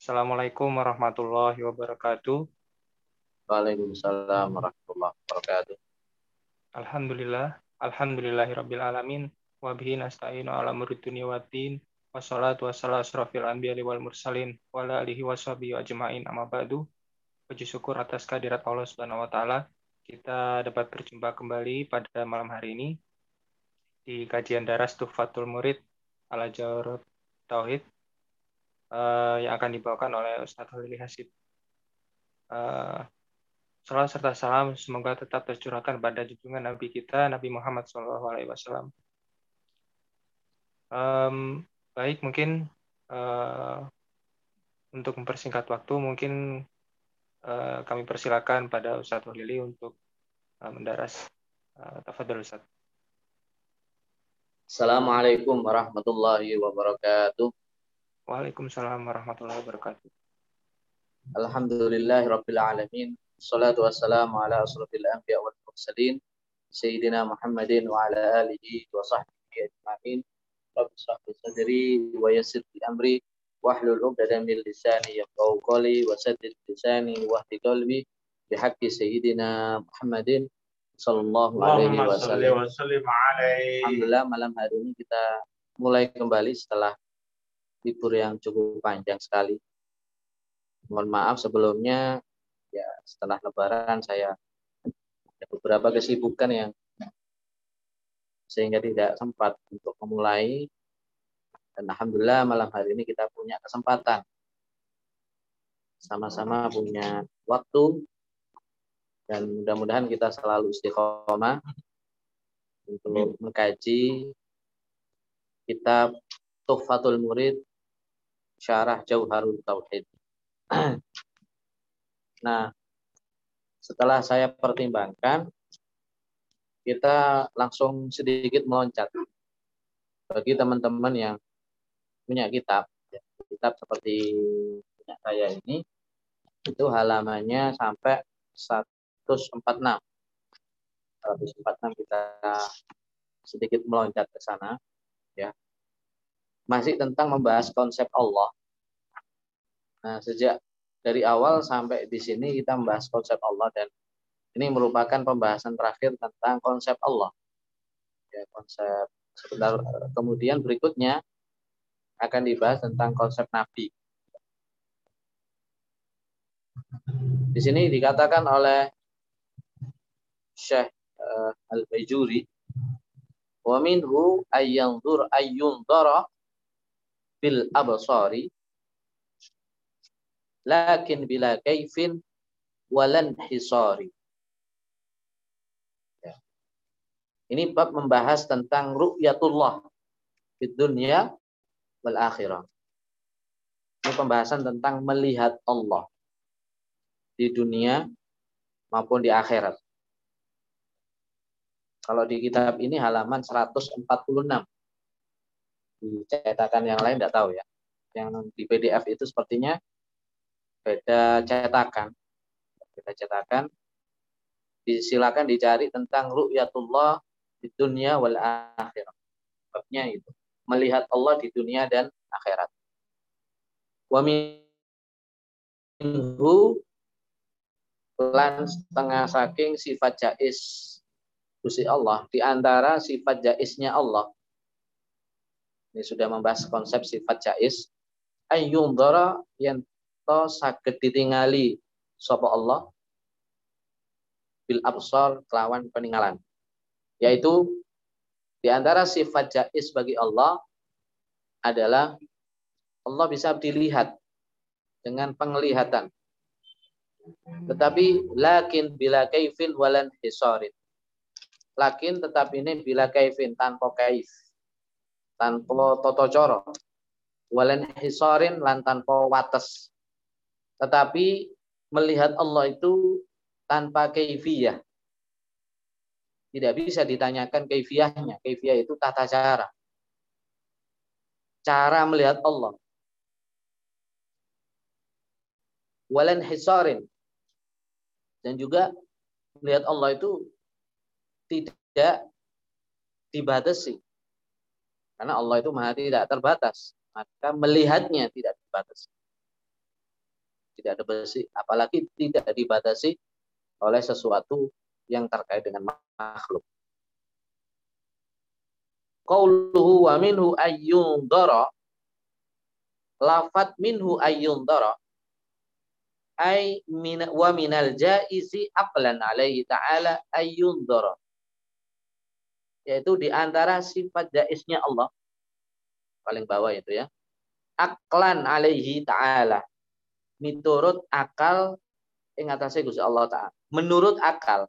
Assalamualaikum warahmatullahi wabarakatuh. Waalaikumsalam warahmatullahi wabarakatuh. Alhamdulillah, alhamdulillahirabbil alamin wa bihi nasta'inu ala dunya waddin. Wassalatu wassalamu asrofil anbiya wal mursalin wa ala alihi washabihi ajmain amma ba'du. Puji syukur atas kehadirat Allah Subhanahu wa taala. Kita dapat berjumpa kembali pada malam hari ini di kajian daras Tuhfatul Murid ala Jawrut Tauhid uh, yang akan dibawakan oleh Ustadz Halili Hasib. Uh, Salam serta salam semoga tetap tercurahkan pada junjungan Nabi kita Nabi Muhammad SAW. Um, baik, mungkin uh, untuk mempersingkat waktu, mungkin uh, kami persilakan pada Ustadz Halili untuk uh, mendaras. Uh, Tafadhol Ustadz. Assalamualaikum warahmatullahi wabarakatuh. Waalaikumsalam warahmatullahi wabarakatuh. Alhamdulillahi rabbil alamin. Salatu wassalamu ala asrafil anbiya wal mursalin. Sayyidina Muhammadin wa ala alihi wa sahbihi ajma'in. Rabbi shrah li sadri wa yassir li amri wahlul 'uqdatam min lisani yafqahu qawli wa saddid lisani wa hdi qalbi bihaqqi sayyidina Muhammadin sallallahu alaihi wasallam. Alhamdulillah malam hari ini kita mulai kembali setelah libur yang cukup panjang sekali. Mohon maaf sebelumnya, ya setelah lebaran saya ada beberapa kesibukan yang sehingga tidak sempat untuk memulai. Dan Alhamdulillah malam hari ini kita punya kesempatan. Sama-sama punya waktu dan mudah-mudahan kita selalu istiqomah untuk mengkaji kitab Tuhfatul Murid Syarah Jauharul Tauhid. Nah, setelah saya pertimbangkan, kita langsung sedikit meloncat. Bagi teman-teman yang punya kitab, kitab seperti punya saya ini, itu halamannya sampai 146. 146 kita sedikit meloncat ke sana, ya masih tentang membahas konsep Allah. Nah, sejak dari awal sampai di sini kita membahas konsep Allah dan ini merupakan pembahasan terakhir tentang konsep Allah. Ya, konsep sebentar kemudian berikutnya akan dibahas tentang konsep nabi. Di sini dikatakan oleh Syekh uh, Al-Bajuri wa minhu ayyanzur ayyundara bil absari lakin bila kaifin walan hisari. Ya. Ini bab membahas tentang ru'yatullah di dunia wal akhirah. Ini pembahasan tentang melihat Allah di dunia maupun di akhirat. Kalau di kitab ini halaman 146 di cetakan yang lain tidak tahu ya. Yang di PDF itu sepertinya beda cetakan. Beda cetakan. Silakan dicari tentang ru'yatullah di dunia wal akhirat. Babnya itu. Melihat Allah di dunia dan akhirat. Wa minhu lan setengah saking sifat jais Gusti Allah di antara sifat jaisnya Allah ini sudah membahas konsep sifat jais dara yang to saged ditingali sapa Allah bil absar kelawan peninggalan. Yaitu di antara sifat jais bagi Allah adalah Allah bisa dilihat dengan penglihatan. Tetapi lakin bila kaifin walan hisarin. Lakin tetap ini bila kaifin tanpa kaif tanpa toto coro walen hisorin lan tanpa wates tetapi melihat Allah itu tanpa keifiyah tidak bisa ditanyakan keifiyahnya keifiyah itu tata cara. Cara melihat Allah. Walen hisorin dan juga melihat Allah itu tidak dibatasi. Karena Allah itu maha tidak terbatas. Maka melihatnya tidak terbatas. Tidak ada besi, apalagi tidak dibatasi oleh sesuatu yang terkait dengan makhluk. Qauluhu wa minhu ayyun dara lafat minhu ayyun dara ay min wa minal jaizi aqlan alaihi ta'ala ayyun dara yaitu di antara sifat jaiznya Allah paling bawah itu ya aklan alaihi ta'ala miturut akal ing atase Gusti Allah taala menurut akal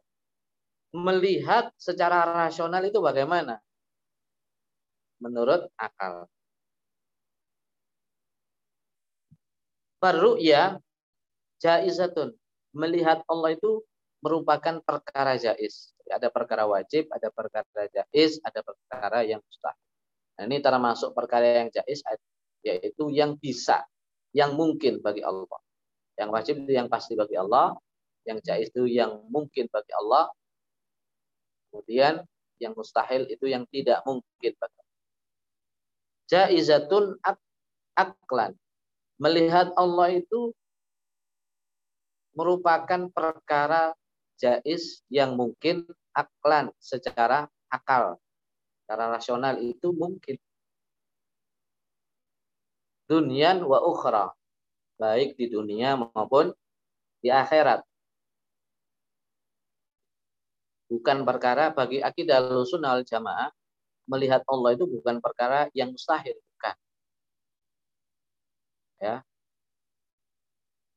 melihat secara rasional itu bagaimana menurut akal ya jaizatun. Melihat Allah itu merupakan perkara jaiz. Ada perkara wajib, ada perkara jaiz, ada perkara yang mustahil. Nah, ini termasuk perkara yang jaiz yaitu yang bisa, yang mungkin bagi Allah. Yang wajib itu yang pasti bagi Allah, yang jaiz itu yang mungkin bagi Allah. Kemudian yang mustahil itu yang tidak mungkin bagi Allah. Jaizatun ak aklan. Melihat Allah itu merupakan perkara jais yang mungkin aklan secara akal, secara rasional itu mungkin. Dunian wa ukhra, baik di dunia maupun di akhirat. Bukan perkara bagi akidah sunnah jamaah melihat Allah itu bukan perkara yang mustahil, bukan. Ya,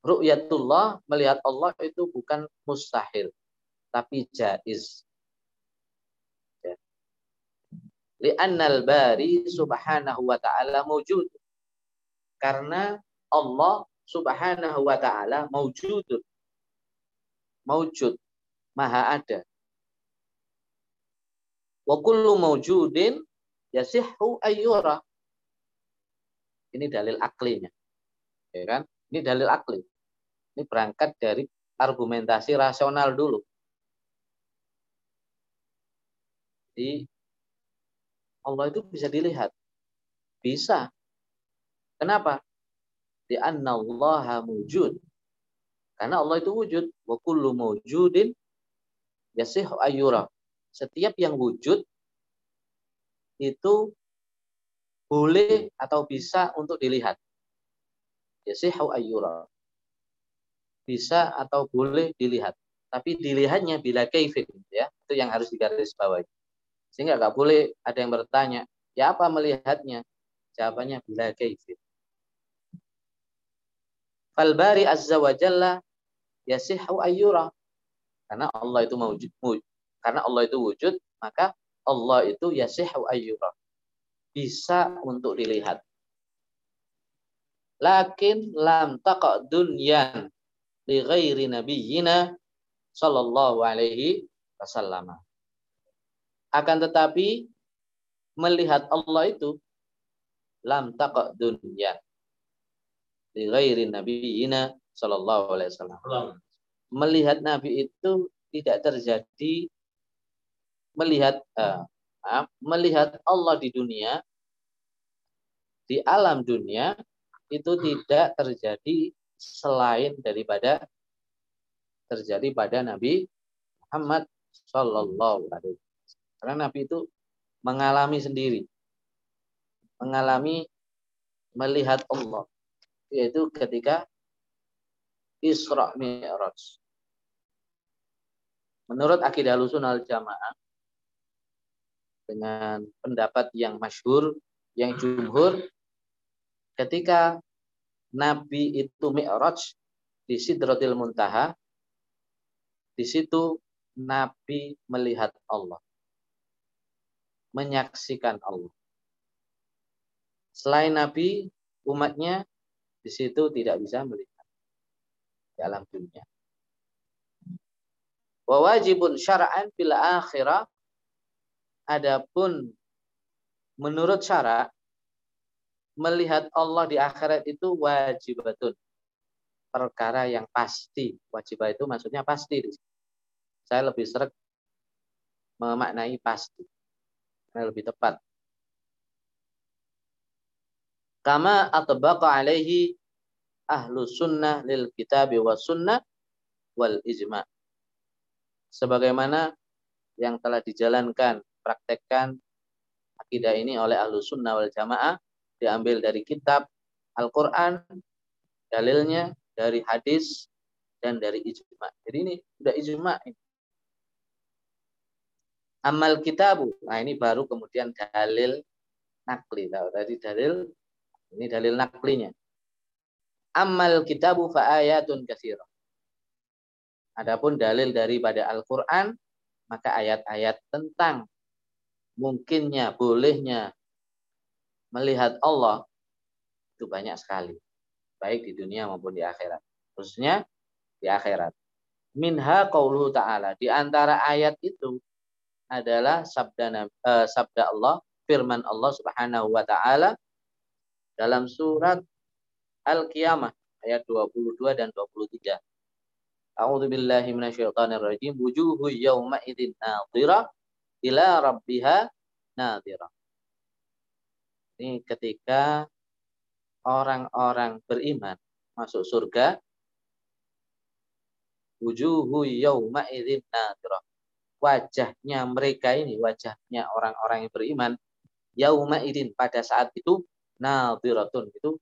ru'yatullah melihat Allah itu bukan mustahil tapi jaiz. Ya. Li'annal bari subhanahu wa ta'ala mawjud. Karena Allah subhanahu wa ta'ala mawjud. Mawjud. Maha ada. Wa kullu mawjudin yasihhu ayyura. Ini dalil aklinya. Ya kan? Ini dalil akli. Ini berangkat dari argumentasi rasional dulu. Jadi Allah itu bisa dilihat. Bisa. Kenapa? Di Allah wujud. Karena Allah itu wujud. Wa kullu mawjudin yasih ayura. Setiap yang wujud itu boleh atau bisa untuk dilihat. Yasihu ayura bisa atau boleh dilihat. Tapi dilihatnya bila kaifin, ya itu yang harus digarisbawahi. Sehingga nggak boleh ada yang bertanya, ya apa melihatnya? Jawabannya bila kaifin. Falbari azza wa jalla yasihu ayyura. Karena Allah itu mewujud, karena Allah itu wujud, maka Allah itu yasihu ayyura. Bisa untuk dilihat. Lakin lam taqa dunyan li ghairi nabiyyina sallallahu alaihi wasallam. Akan tetapi melihat Allah itu lam taqa dunya li ghairi nabiyyina sallallahu alaihi wasallam. Melihat nabi itu tidak terjadi melihat uh, melihat Allah di dunia di alam dunia itu tidak terjadi selain daripada terjadi pada Nabi Muhammad Shallallahu Alaihi Wasallam. Karena Nabi itu mengalami sendiri, mengalami melihat Allah, yaitu ketika Isra Mi'raj. Menurut akidah al jamaah dengan pendapat yang masyhur, yang jumhur, ketika Nabi itu Mi'raj di Sidratil Muntaha. Di situ Nabi melihat Allah. Menyaksikan Allah. Selain Nabi, umatnya di situ tidak bisa melihat dalam dunia. Wa wajibun syara'an fil akhirah adapun menurut syarak melihat Allah di akhirat itu wajibatun. Perkara yang pasti. Wajibah itu maksudnya pasti. Saya lebih sering memaknai pasti. Karena lebih tepat. Kama atbaqa alaihi ahlu sunnah lil kitab wa sunnah wal ijma. Sebagaimana yang telah dijalankan, praktekkan akidah ini oleh ahlu sunnah wal jamaah diambil dari kitab Al-Quran, dalilnya dari hadis dan dari ijma. Jadi ini sudah ijma. Amal kitabu. Nah ini baru kemudian dalil nakli. Tadi dalil ini dalil naklinya. Amal kitabu fa ayatun katsirah. Adapun dalil daripada Al-Qur'an maka ayat-ayat tentang mungkinnya, bolehnya melihat Allah itu banyak sekali. Baik di dunia maupun di akhirat. Khususnya di akhirat. Minha qauluhu ta'ala. Di antara ayat itu adalah sabda, uh, sabda Allah, firman Allah subhanahu wa ta'ala dalam surat Al-Qiyamah ayat 22 dan 23. A'udzu billahi minasyaitonir rajim. Wujuhu yawma idzin nadhira ila rabbiha nadhira. Ini ketika orang-orang beriman masuk surga wujuhu yawma idzin nadhira. Wajahnya mereka ini, wajahnya orang-orang yang beriman yauma idin pada saat itu nadhiratun itu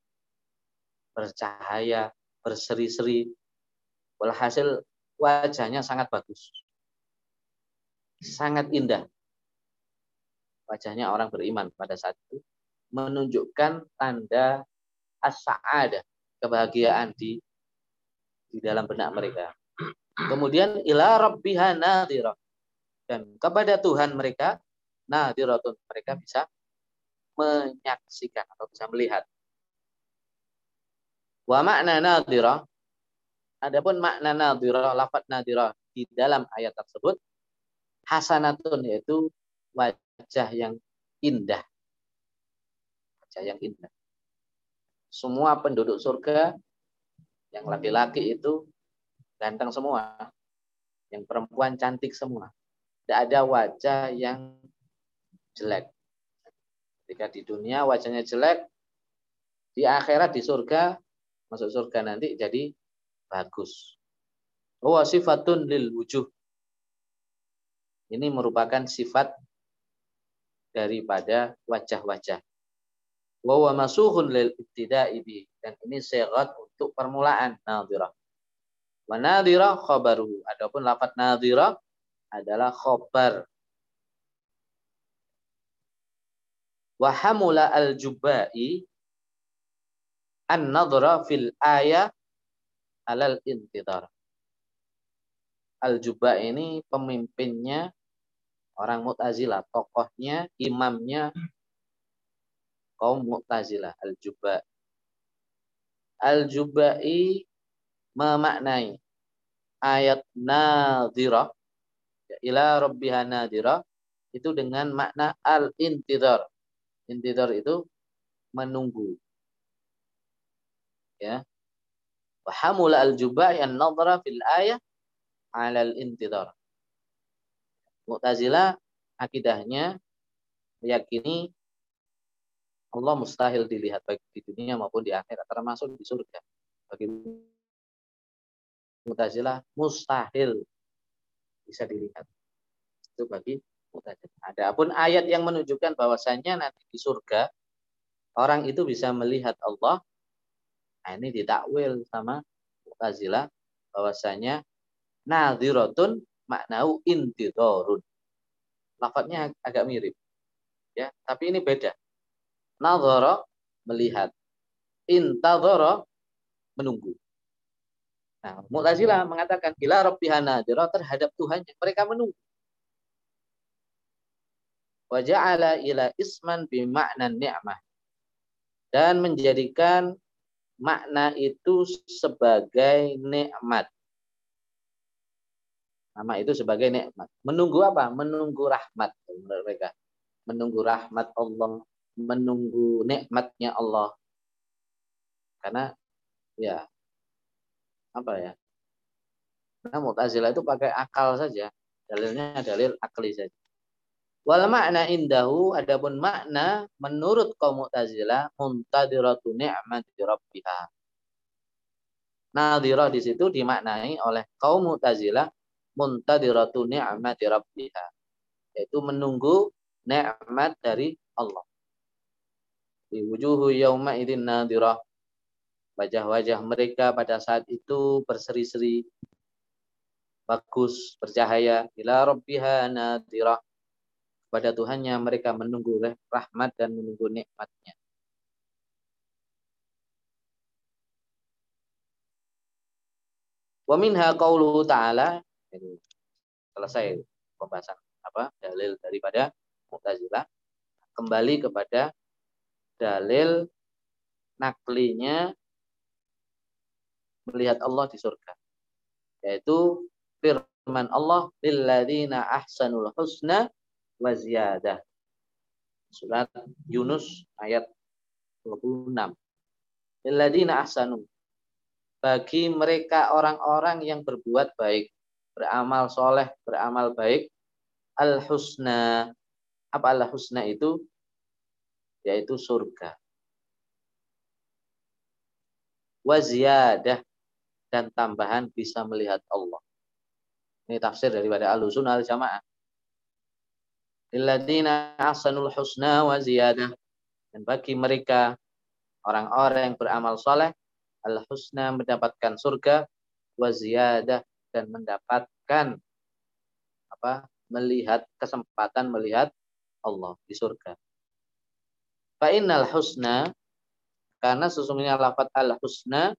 bercahaya, berseri-seri. Walhasil wajahnya sangat bagus. Sangat indah. Wajahnya orang beriman pada saat itu menunjukkan tanda as-sa'adah, kebahagiaan di di dalam benak mereka. Kemudian ila rabbiha nadhirah. Dan kepada Tuhan mereka nadhiratun mereka bisa menyaksikan atau bisa melihat. Wa makna nadhira adapun makna nadhira lafaz nadhira di dalam ayat tersebut hasanatun yaitu wajah yang indah. Wajah yang indah. Semua penduduk surga yang laki-laki itu ganteng semua. Yang perempuan cantik semua. Tidak ada wajah yang jelek. Ketika di dunia wajahnya jelek, di akhirat di surga masuk surga nanti jadi bagus. Wa sifatun lil wujuh. Ini merupakan sifat daripada wajah-wajah. Wa masuhun lil ibtida'i. Dan ini serat untuk permulaan nadhirah. Wa nadhirah khabaru. Adapun lafaz nadhirah adalah khobar. Wa hamula al-jubai an-nadhra fil ayah alal intidar. Al-Juba ini pemimpinnya orang Mu'tazilah, tokohnya, imamnya kaum Mu'tazilah, Al-Juba. Al-Jubai memaknai ayat nadhirah ila rabbiha nadhirah itu dengan makna al-intidar. Intidar itu menunggu. Ya. Wa hamula al jubai an nadhara fil ayah ala al intidar Mu'tazilah akidahnya meyakini Allah mustahil dilihat baik di dunia maupun di akhirat termasuk di surga. Bagi Mu'tazilah mustahil bisa dilihat. Itu bagi adapun ayat yang menunjukkan bahwasanya nanti di surga orang itu bisa melihat Allah Nah, ini ditakwil sama Mu'tazilah bahwasanya nadhiratun maknau intidharun. Lafadznya agak mirip. Ya, tapi ini beda. Nadhara melihat. Intadhara menunggu. Nah, Mu'tazilah mengatakan ila rabbiha nadhira terhadap Tuhan yang mereka menunggu. Wa ja'ala ila isman bi makna ni'mah. Dan menjadikan makna itu sebagai nikmat. Nama itu sebagai nikmat. Menunggu apa? Menunggu rahmat mereka. Menunggu rahmat Allah, menunggu nikmatnya Allah. Karena ya apa ya? Karena Mu'tazilah itu pakai akal saja. Dalilnya dalil akli saja. Wal makna indahu adapun makna menurut kaum Mu'tazilah muntadiratu ni'mati rabbiha. Nadhirah di situ dimaknai oleh kaum Mu'tazilah muntadiratu ni'mati rabbiha. Yaitu menunggu nikmat dari Allah. Di wujuhu yauma idin nadhirah. Wajah-wajah mereka pada saat itu berseri-seri bagus, bercahaya. Ila rabbiha nadhirah. Pada Tuhannya mereka menunggu rahmat dan menunggu nikmatnya. Wa minha qauluhu ta'ala selesai pembahasan apa dalil daripada Mu'tazilah kembali kepada dalil naklinya melihat Allah di surga yaitu firman Allah lilladzina ahsanul husna wa ziyadah surat Yunus ayat 26 lilladzina ahsanu bagi mereka orang-orang yang berbuat baik, beramal soleh, beramal baik, al-husna. Apa al-husna itu? Yaitu surga. Waziyadah dan tambahan bisa melihat Allah. Ini tafsir daripada al-sunnah al-jamaah. Lilladina ahsanul husna wa ziyadah. Dan bagi mereka orang-orang yang beramal soleh al-husna mendapatkan surga wa ziyadah dan mendapatkan apa melihat kesempatan melihat Allah di surga. Fa husna karena sesungguhnya lafaz al-husna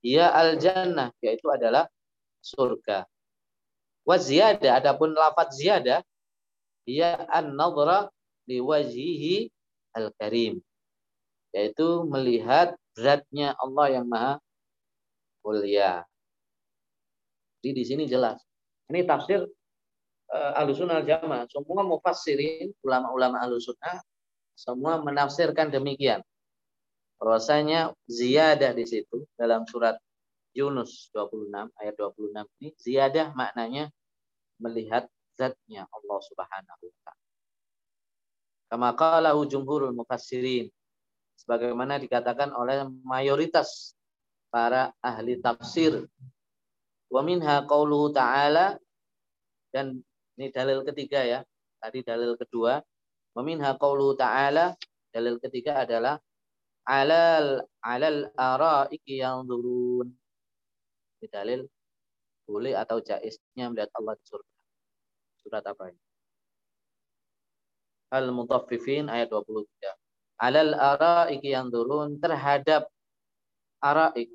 ia al-jannah yaitu adalah surga. Wa ziyadah adapun lafaz ziyadah ia an-nadhra li wajhihi al-karim yaitu melihat zatnya Allah yang maha mulia. Jadi di sini jelas. Ini tafsir uh, Ahlussunnah Jamaah. Semua mufassirin, ulama-ulama Ahlussunnah semua menafsirkan demikian. Bahwasanya ziyadah di situ dalam surat Yunus 26 ayat 26 ini ziyadah maknanya melihat zatnya Allah Subhanahu wa taala. Kama qala jumhurul mufassirin sebagaimana dikatakan oleh mayoritas para ahli tafsir. Wa minha qauluhu ta'ala dan ini dalil ketiga ya. Tadi dalil kedua. Wa minha qauluhu ta'ala dalil ketiga adalah alal alal araiki yang turun. Ini dalil boleh atau jaisnya melihat Allah di surga. Surat apa ini? Al-Mutaffifin ayat 23 alal araiki yang turun terhadap araik.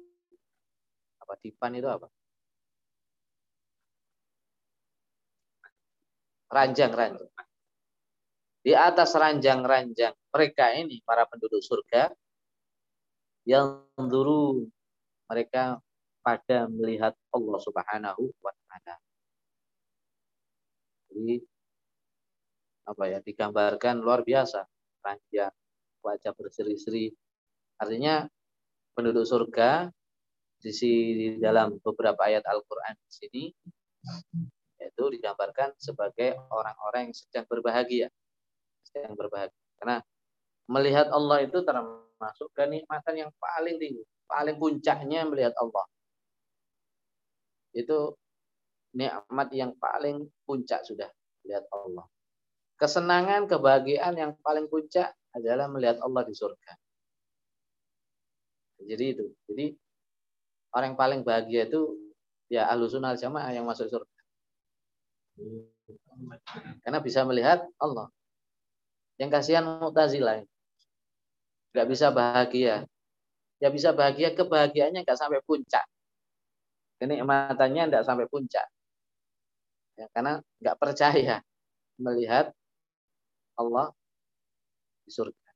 Apa dipan itu apa? Ranjang-ranjang. Di atas ranjang-ranjang mereka ini para penduduk surga yang turun mereka pada melihat Allah Subhanahu wa taala. Jadi apa ya digambarkan luar biasa ranjang wajah berseri-seri. Artinya penduduk surga di dalam beberapa ayat Al-Quran di sini yaitu digambarkan sebagai orang-orang yang sedang berbahagia. Sedang berbahagia. Karena melihat Allah itu termasuk kenikmatan yang paling tinggi. Paling puncaknya melihat Allah. Itu nikmat yang paling puncak sudah melihat Allah. Kesenangan, kebahagiaan yang paling puncak adalah melihat Allah di surga. Jadi itu. Jadi orang yang paling bahagia itu ya alusunal jamaah yang masuk surga. Karena bisa melihat Allah. Yang kasihan Mu'tazilah. Gak bisa bahagia. Ya bisa bahagia, kebahagiaannya nggak sampai puncak. Kenikmatannya nggak sampai puncak. Ya, karena nggak percaya melihat Allah di surga.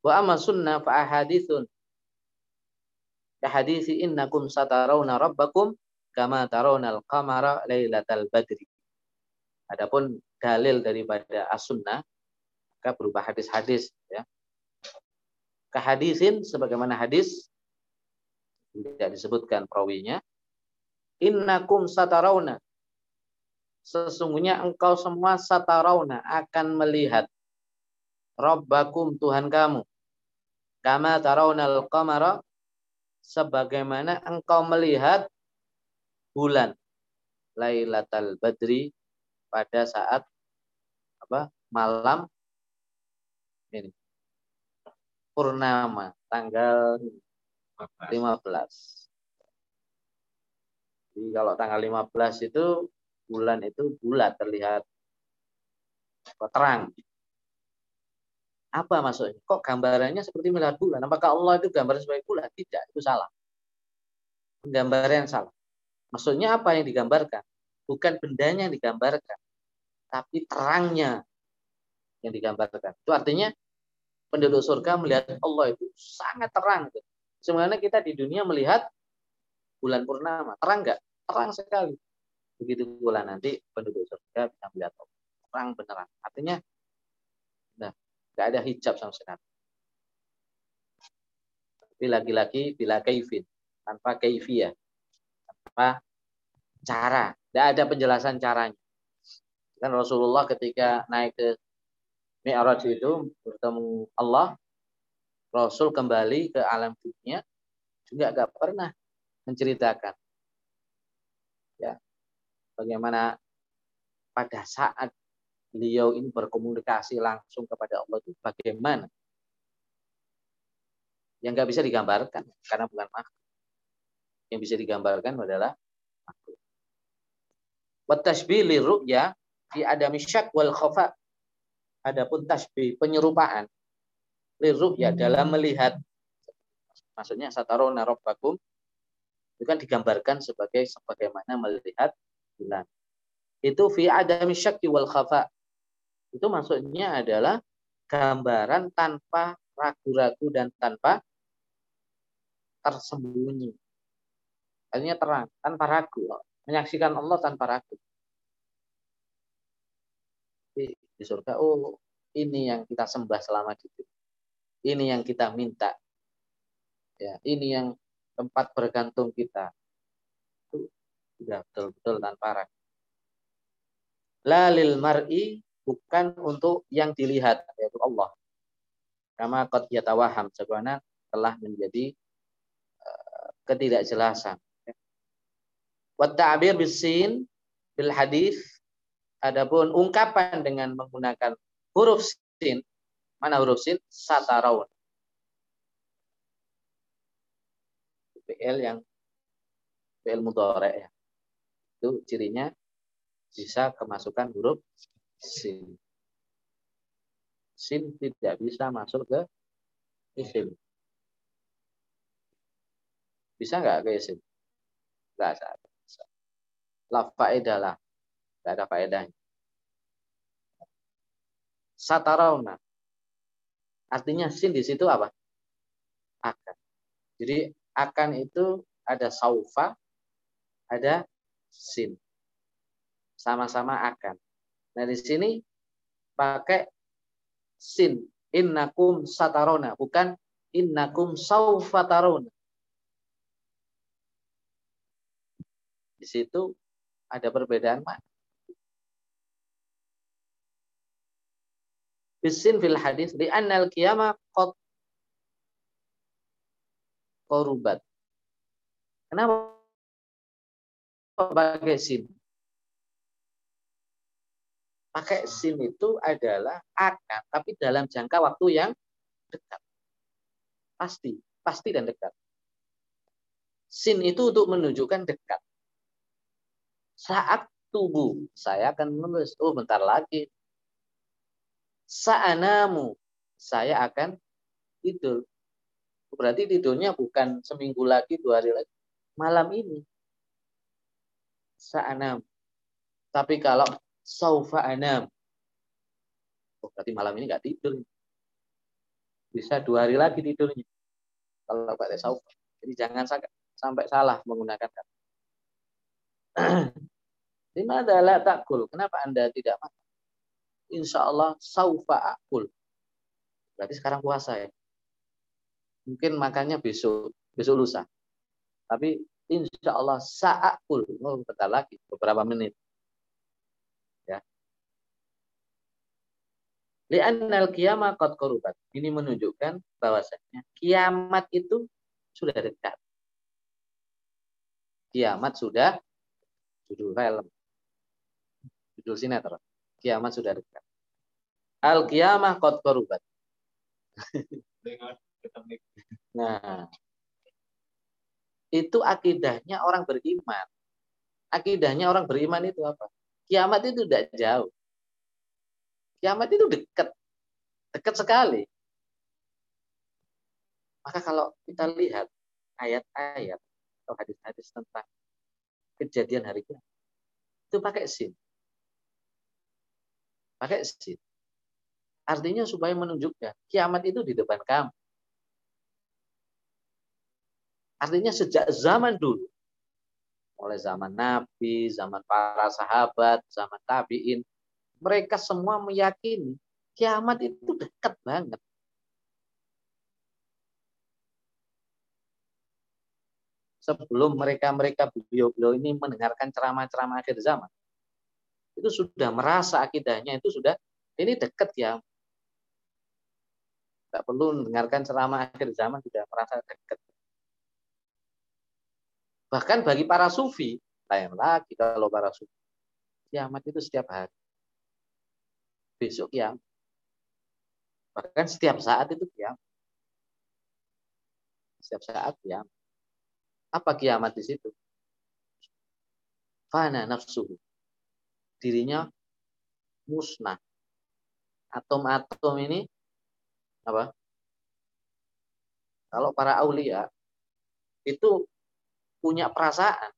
Wa amma sunnah fa ahadithun. Ya hadisi innakum satarawna rabbakum kama tarawna al-qamara lailatal badri. Adapun dalil daripada as-sunnah maka berupa hadis-hadis ya. Kehadisin sebagaimana hadis tidak disebutkan perawinya. Innakum satarawna sesungguhnya engkau semua satarauna akan melihat Rabbakum Tuhan kamu. Kama taraunal qamara sebagaimana engkau melihat bulan Lailatul Badri pada saat apa malam ini purnama tanggal 15. Jadi kalau tanggal 15 itu bulan itu bulat terlihat terang. Apa maksudnya? Kok gambarannya seperti melihat bulan? Apakah Allah itu gambar sebagai bulan? Tidak, itu salah. Penggambaran yang salah. Maksudnya apa yang digambarkan? Bukan bendanya yang digambarkan, tapi terangnya yang digambarkan. Itu artinya penduduk surga melihat Allah itu sangat terang. Sebenarnya kita di dunia melihat bulan purnama. Terang nggak? Terang sekali. Begitu pula nanti penduduk surga bisa melihat Allah. Terang beneran. Artinya nah, nggak ada hijab sama sekali. Tapi lagi-lagi bila kaifin. Tanpa kaifiyah. Tanpa cara. Tidak ada penjelasan caranya. Kan Rasulullah ketika naik ke Mi'raj itu bertemu Allah, Rasul kembali ke alam dunia juga nggak pernah menceritakan bagaimana pada saat beliau ini berkomunikasi langsung kepada Allah itu bagaimana? Yang nggak bisa digambarkan karena bukan makhluk. Yang bisa digambarkan adalah makhluk. Watashbih ya fi adami syak wal khafa adapun tasbih penyerupaan ya dalam melihat maksudnya satarona rabbakum itu kan digambarkan sebagai sebagaimana melihat bulan. Itu fi adami syakki wal khafa. Itu maksudnya adalah gambaran tanpa ragu-ragu dan tanpa tersembunyi. Artinya terang, tanpa ragu. Menyaksikan Allah tanpa ragu. Di, di surga, oh ini yang kita sembah selama hidup. Ini yang kita minta. Ya, ini yang tempat bergantung kita. Sudah betul-betul tanpa ragu. Lalil mar'i bukan untuk yang dilihat yaitu Allah. Kama qad yatawaham sebagaimana telah menjadi uh, ketidakjelasan. Wa ta'bir bisin bil hadis adapun ungkapan dengan menggunakan huruf sin mana huruf sin sataraun PL yang PL mudhari ya. Itu cirinya bisa kemasukan huruf sin. Sin tidak bisa masuk ke isim. Bisa nggak ke isim? Nggak bisa. La faedah lah. Nggak ada faedahnya. Satarauna. Artinya sin di situ apa? Akan. Jadi akan itu ada saufa, ada sin. Sama-sama akan. Nah di sini pakai sin. Innakum satarona. Bukan innakum saufa tarona. Di situ ada perbedaan mana? Bisin fil hadis di annal qiyamah qad korubat. Kenapa pakai sin? Pakai sin itu adalah akan, tapi dalam jangka waktu yang dekat. Pasti, pasti dan dekat. Sin itu untuk menunjukkan dekat. Saat tubuh, saya akan menulis, oh bentar lagi. Sa'anamu, saya akan tidur. Berarti tidurnya bukan seminggu lagi, dua hari lagi. Malam ini. Sa'anam. Tapi kalau saufa anam. Oh, berarti malam ini nggak tidur. Bisa dua hari lagi tidurnya. Kalau pakai saufa. Jadi jangan sampai salah menggunakan kata. Lima adalah takul. Kenapa Anda tidak makan? Insya Allah saufa akul. Berarti sekarang puasa ya mungkin makannya besok, besok lusa. Tapi insya Allah saat oh, bentar lagi, beberapa menit. Ya. Li'annal kiamat qad korubat. Ini menunjukkan bahwasanya kiamat itu sudah dekat. Kiamat sudah judul film. Judul sinetron. Kiamat sudah dekat. Al kiamah kot korubat. nah, itu akidahnya orang beriman. Akidahnya orang beriman itu apa? Kiamat itu tidak jauh. Kiamat itu dekat. Dekat sekali. Maka kalau kita lihat ayat-ayat atau hadis-hadis tentang kejadian hari kiamat, itu pakai sin. Pakai sin. Artinya supaya menunjukkan kiamat itu di depan kamu. Artinya sejak zaman dulu, mulai zaman Nabi, zaman para sahabat, zaman tabiin, mereka semua meyakini kiamat itu dekat banget. sebelum mereka-mereka beliau-beliau ini mendengarkan ceramah-ceramah akhir zaman. Itu sudah merasa akidahnya itu sudah ini dekat ya. Tidak perlu mendengarkan ceramah akhir zaman sudah merasa dekat. Bahkan bagi para sufi, lain lagi kalau para sufi. Kiamat itu setiap hari. Besok ya. Bahkan setiap saat itu kiamat. Setiap saat kiamat. Apa kiamat di situ? Fana nafsu. Dirinya musnah. Atom-atom ini apa? Kalau para aulia itu punya perasaan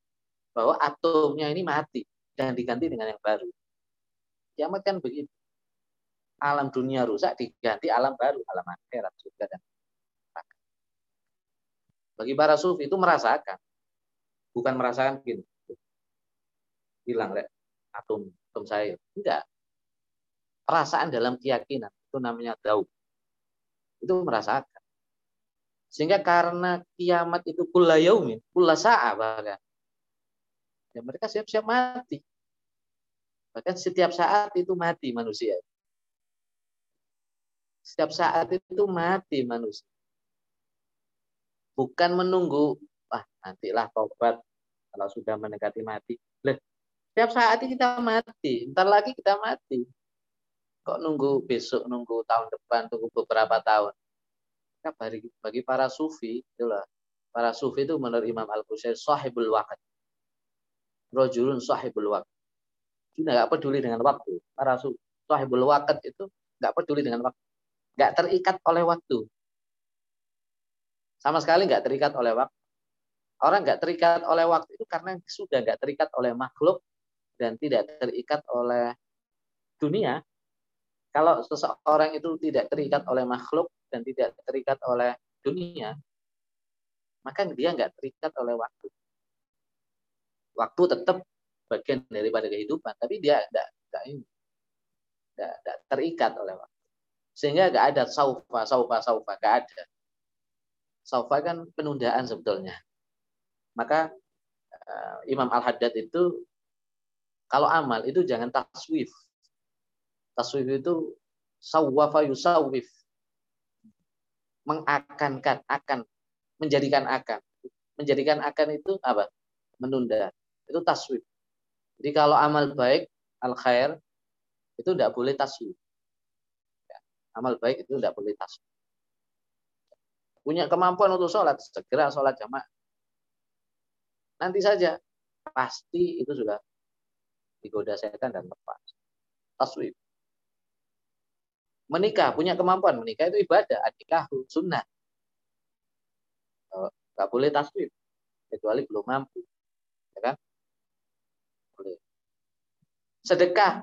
bahwa atomnya ini mati dan diganti dengan yang baru. Kiamat kan begitu. Alam dunia rusak diganti alam baru, alam akhirat juga dan bagi para sufi itu merasakan. Bukan merasakan gini. Hilang rek atom atom saya. Enggak. Perasaan dalam keyakinan itu namanya daud. Itu merasakan. Sehingga karena kiamat itu kula yaumin, kula sa'a bahkan. Ya mereka siap-siap mati. Bahkan setiap saat itu mati manusia. Setiap saat itu mati manusia bukan menunggu wah nantilah tobat kalau sudah mendekati mati. Leh, setiap saat kita mati, ntar lagi kita mati. Kok nunggu besok, nunggu tahun depan, tunggu beberapa tahun. Nah, bagi, bagi para sufi, itulah para sufi itu menurut Imam Al-Qusair sahibul waqt. Rojulun sahibul waqt. Dia nggak peduli dengan waktu. Para sufi, sahibul waqt itu nggak peduli dengan waktu. Nggak terikat oleh waktu. Sama sekali nggak terikat oleh waktu. Orang nggak terikat oleh waktu itu karena sudah nggak terikat oleh makhluk dan tidak terikat oleh dunia. Kalau seseorang itu tidak terikat oleh makhluk dan tidak terikat oleh dunia, maka dia nggak terikat oleh waktu. Waktu tetap bagian daripada kehidupan, tapi dia tidak tidak ini, tidak, tidak terikat oleh waktu. Sehingga nggak ada saufa, saufa, saufa, nggak ada. Saufa kan penundaan sebetulnya. Maka uh, Imam Al-Haddad itu kalau amal itu jangan taswif. Taswif itu sawwafa yusawwif. Mengakankan, akan. Menjadikan akan. Menjadikan akan itu apa? Menunda. Itu taswif. Jadi kalau amal baik, al-khair, itu tidak boleh taswif. Ya, amal baik itu tidak boleh taswif punya kemampuan untuk sholat, segera sholat jamaah. Nanti saja, pasti itu sudah digoda setan dan lepas. Taswib. Menikah, punya kemampuan. Menikah itu ibadah. Adikah sunnah. Gak boleh taswib. Kecuali belum mampu. Ya kan? Boleh. Sedekah.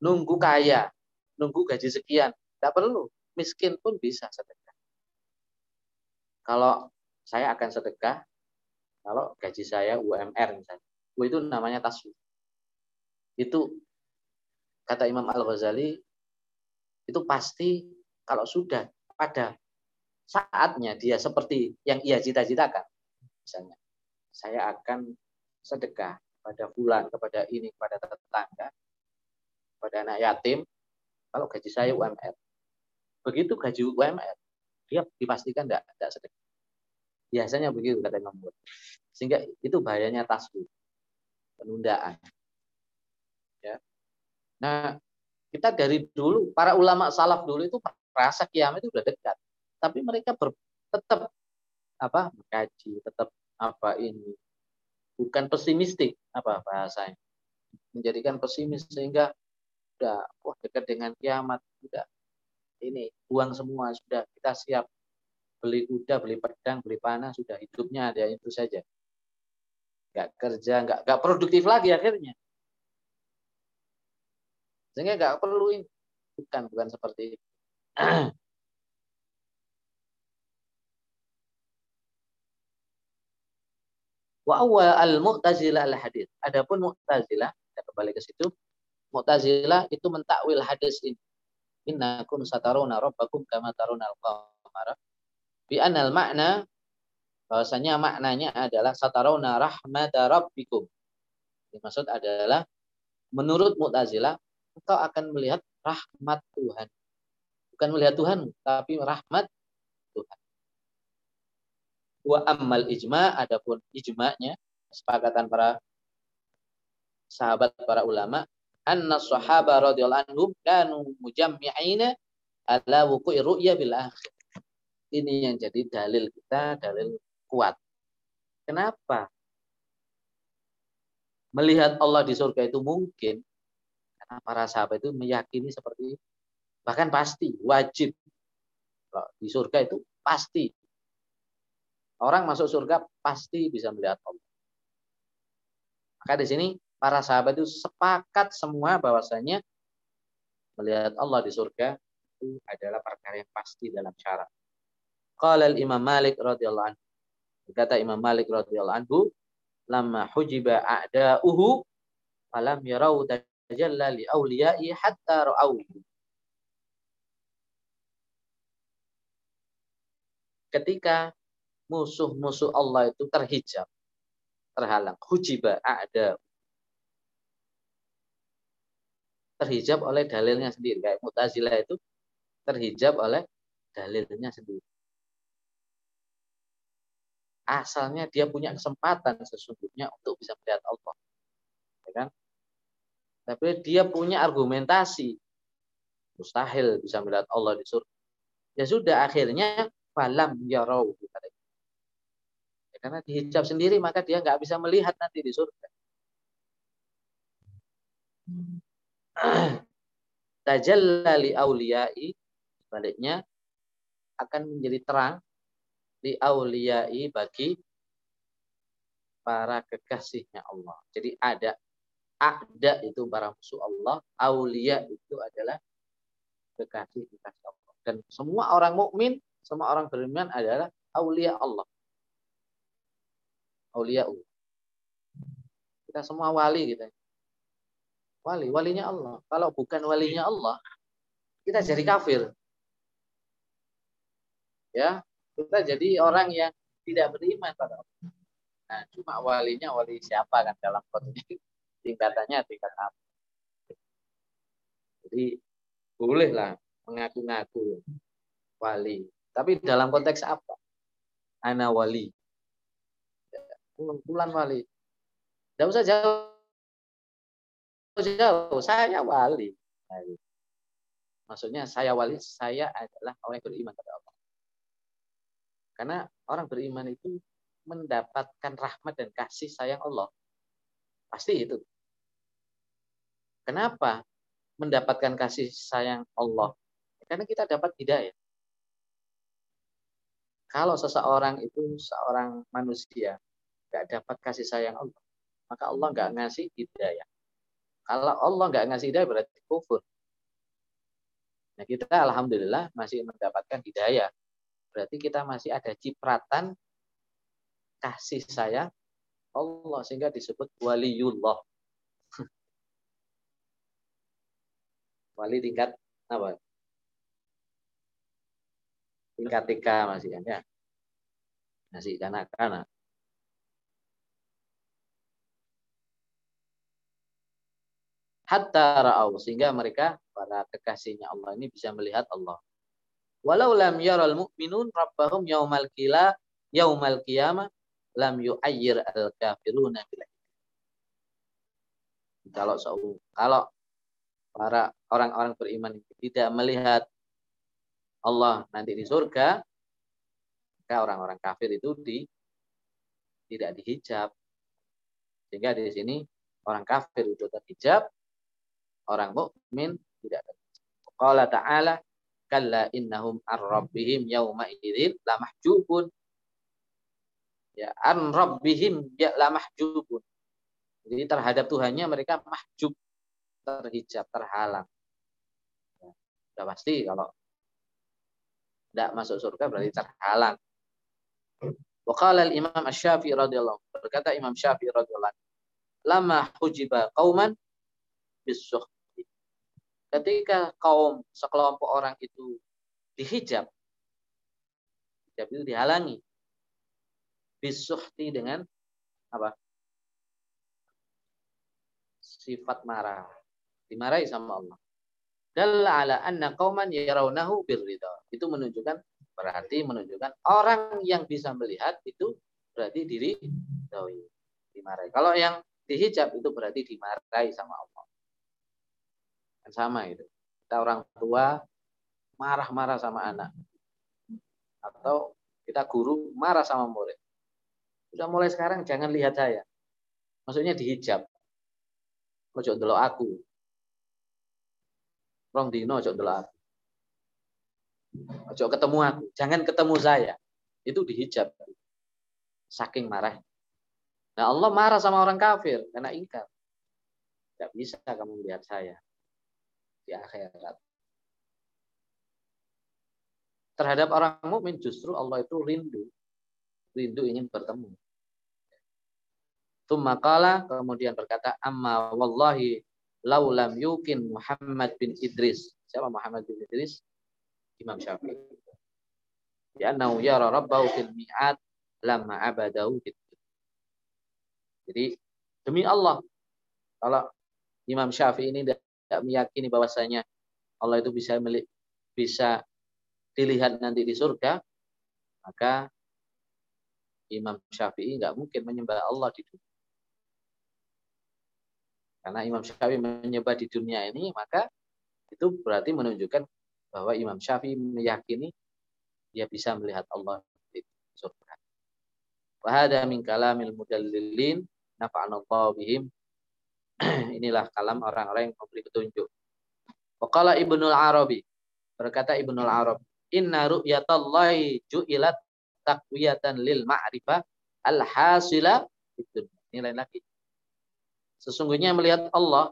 Nunggu kaya. Nunggu gaji sekian. Gak perlu. Miskin pun bisa sedekah. Kalau saya akan sedekah, kalau gaji saya UMR misalnya, itu namanya tasbih. Itu kata Imam Al Ghazali itu pasti kalau sudah pada saatnya dia seperti yang ia cita-citakan, misalnya saya akan sedekah pada bulan, kepada ini, kepada tetangga, pada anak yatim, kalau gaji saya UMR. Begitu gaji UMR, dia dipastikan tidak tidak sedekah. Biasanya begitu kata Imam. Sehingga itu bahayanya tasbih. Penundaan. Ya. Nah, kita dari dulu, para ulama salaf dulu itu merasa kiamat itu sudah dekat. Tapi mereka ber, tetap apa mengkaji, tetap apa ini. Bukan pesimistik apa bahasanya. Menjadikan pesimis sehingga sudah wah dekat dengan kiamat, sudah ini buang semua sudah kita siap beli kuda, beli pedang, beli panah, sudah hidupnya ada itu saja. Nggak kerja, nggak, nggak produktif lagi akhirnya. Sehingga nggak perlu. Bukan, bukan seperti itu. Wa awal al-mu'tazilah al-hadis. Adapun mu'tazilah, kita kembali ke situ. Mu'tazilah itu mentakwil hadis ini. Innakum sataruna rabbakum kama taruna al-qamara Bi anal makna bahwasanya maknanya adalah satarawna rahmata rabbikum. Maksud adalah menurut Mu'tazilah engkau akan melihat rahmat Tuhan. Bukan melihat Tuhan, tapi rahmat Tuhan. Wa ammal ijma, adapun ijma'nya, kesepakatan para sahabat para ulama, anna sahaba radhiyallahu anhum kanu mujammi'ina ala wuqu'i ru'ya bil akhir. Ini yang jadi dalil kita, dalil kuat. Kenapa? Melihat Allah di surga itu mungkin para sahabat itu meyakini seperti itu. Bahkan pasti, wajib. di surga itu pasti. Orang masuk surga pasti bisa melihat Allah. Maka di sini para sahabat itu sepakat semua bahwasanya melihat Allah di surga itu adalah perkara yang pasti dalam syarat. Qala al-Imam Malik radhiyallahu anhu. Kata Imam Malik radhiyallahu anhu, "Lamma hujiba a'da'uhu falam yarau tajalla li awliya'i hatta ra'awhu." Ketika musuh-musuh Allah itu terhijab, terhalang, hujiba a'da terhijab oleh dalilnya sendiri. Kayak Mu'tazilah itu terhijab oleh dalilnya sendiri asalnya dia punya kesempatan sesungguhnya untuk bisa melihat Allah. Ya kan? Tapi dia punya argumentasi. Mustahil bisa melihat Allah di surga. Ya sudah akhirnya falam. Ya, karena dihijab sendiri maka dia nggak bisa melihat nanti di surga. Tajalla li auliyai sebaliknya akan menjadi terang li auliyai bagi para kekasihnya Allah. Jadi ada ada itu para musuh Allah, aulia itu adalah kekasih kekasih Allah. Dan semua orang mukmin, semua orang beriman adalah aulia Allah. Aulia Allah. Kita semua wali kita. Wali, walinya Allah. Kalau bukan walinya Allah, kita jadi kafir. Ya, kita jadi orang yang tidak beriman pada Allah. Nah, cuma walinya wali siapa kan dalam konteks tingkatannya tingkat apa. Jadi bolehlah mengaku-ngaku wali. Tapi dalam konteks apa? Ana wali. Pulang wali. Tidak usah jauh. Jauh, saya wali. Maksudnya saya wali, saya adalah orang yang beriman pada Allah. Karena orang beriman itu mendapatkan rahmat dan kasih sayang Allah. Pasti itu. Kenapa mendapatkan kasih sayang Allah? Karena kita dapat hidayah. Kalau seseorang itu seorang manusia nggak dapat kasih sayang Allah, maka Allah nggak ngasih hidayah. Kalau Allah nggak ngasih hidayah berarti kufur. Nah kita alhamdulillah masih mendapatkan hidayah berarti kita masih ada cipratan kasih sayang Allah sehingga disebut waliullah. Wali tingkat apa? Tingkat tiga masih kan ya. Masih kanak-kanak. Hatta ra'au sehingga mereka para kekasihnya Allah ini bisa melihat Allah. Walau lam yaral mu'minun rabbahum yaumal qila yaumal qiyamah lam yu'ayyir al-kafiruna bil kalau kalau para orang-orang beriman tidak melihat Allah nanti di surga, maka orang-orang kafir itu di tidak dihijab. Sehingga di sini orang kafir itu terhijab, orang mukmin tidak terhijab. Qala ta'ala kalla innahum ar-rabbihim yawma idzin la mahjubun. Ya, an rabbihim ya la mahjubun. Jadi terhadap Tuhannya mereka mahjub, terhijab, terhalang. Ya, sudah pasti kalau tidak masuk surga berarti terhalang. Waqala al-Imam Asy-Syafi'i radhiyallahu berkata Imam Syafi'i radhiyallahu lama hujiba qauman bisuh ketika kaum sekelompok orang itu dihijab hijab itu dihalangi bisuhti dengan apa sifat marah dimarahi sama Allah dalla ala anna qauman yarawnahu birridha itu menunjukkan berarti menunjukkan orang yang bisa melihat itu berarti diri dimarahi kalau yang dihijab itu berarti dimarahi sama Allah Kan sama itu. Kita orang tua marah-marah sama anak. Atau kita guru marah sama murid. Sudah mulai sekarang jangan lihat saya. Maksudnya dihijab. Ojo delok aku. Rong dino ojo delok aku. Ojo ketemu aku. Jangan ketemu saya. Itu dihijab. Saking marah. Nah Allah marah sama orang kafir karena ingkar. Tidak bisa kamu melihat saya di akhirat. Terhadap orang mukmin justru Allah itu rindu. Rindu ingin bertemu. Tumma qala kemudian berkata amma wallahi laulam yukin Muhammad bin Idris. Siapa Muhammad bin Idris? Imam Syafi'i. Ya nau yara rabbahu fil mi'at lama abadahu Jadi demi Allah kalau Imam Syafi'i ini tidak meyakini bahwasanya Allah itu bisa milik, bisa dilihat nanti di surga, maka Imam Syafi'i nggak mungkin menyembah Allah di dunia. Karena Imam Syafi'i menyembah di dunia ini, maka itu berarti menunjukkan bahwa Imam Syafi'i meyakini dia bisa melihat Allah di surga. Wahada min kalamil mudallilin nafa'anallahu bihim Inilah kalam orang-orang yang memberi petunjuk. Waqala Ibnul Arabi. Berkata Ibnul Arabi. Inna ru'yatallahi ju'ilat takwiyatan lil ma'rifah al-hasila itu. Ini lain lagi. Sesungguhnya melihat Allah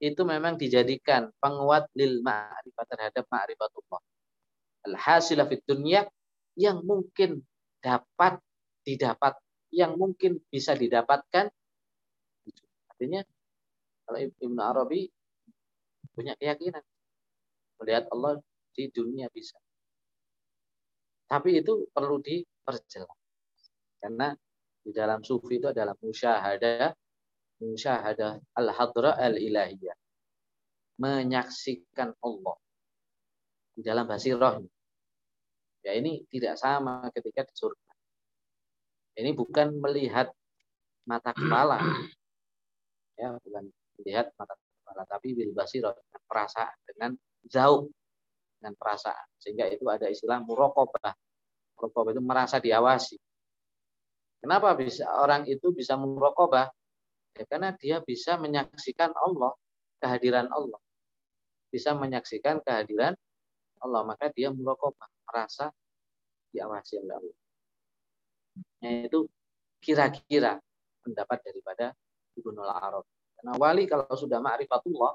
itu memang dijadikan penguat lil ma'rifah terhadap ma'rifatullah. Al-hasila fit dunya yang mungkin dapat didapat yang mungkin bisa didapatkan Artinya kalau Ibnu Arabi punya keyakinan melihat Allah di dunia bisa. Tapi itu perlu diperjelas. Karena di dalam sufi itu adalah musyahadah musyahadah al-hadra al-ilahiyah. Menyaksikan Allah di dalam basirah. Ya ini tidak sama ketika di surga. Ini bukan melihat mata kepala, ya bukan melihat mata kepala tapi bil basirah dengan perasaan dengan jauh dengan perasaan sehingga itu ada istilah murokobah murokobah itu merasa diawasi kenapa bisa orang itu bisa murokobah ya karena dia bisa menyaksikan Allah kehadiran Allah bisa menyaksikan kehadiran Allah maka dia murokobah merasa diawasi oleh Allah itu kira-kira pendapat daripada Ibnul Arab. Karena wali kalau sudah ma'rifatullah,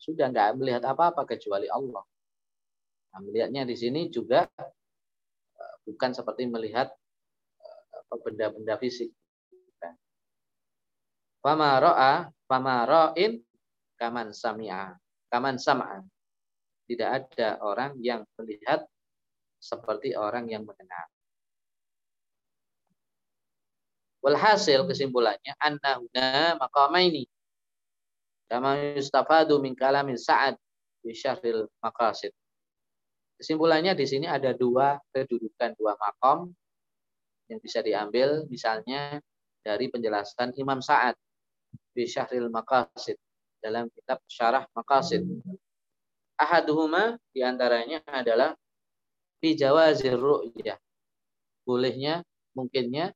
sudah nggak melihat apa-apa kecuali Allah. Nah, melihatnya di sini juga eh, bukan seperti melihat eh, benda-benda fisik. Fama ro'a, fama ro'in, kaman sami'a. Kaman sam'a. Tidak ada orang yang melihat seperti orang yang mendengar. Walhasil kesimpulannya annahuna maqamaini. Kama yustafadu min kalamin Sa'ad di syahril maqasid. Kesimpulannya di sini ada dua kedudukan, dua makom yang bisa diambil misalnya dari penjelasan Imam Sa'ad di Syahril Maqasid dalam kitab Syarah Maqasid. Ahaduhuma di antaranya adalah fi jawazir ru'yah. Bolehnya, mungkinnya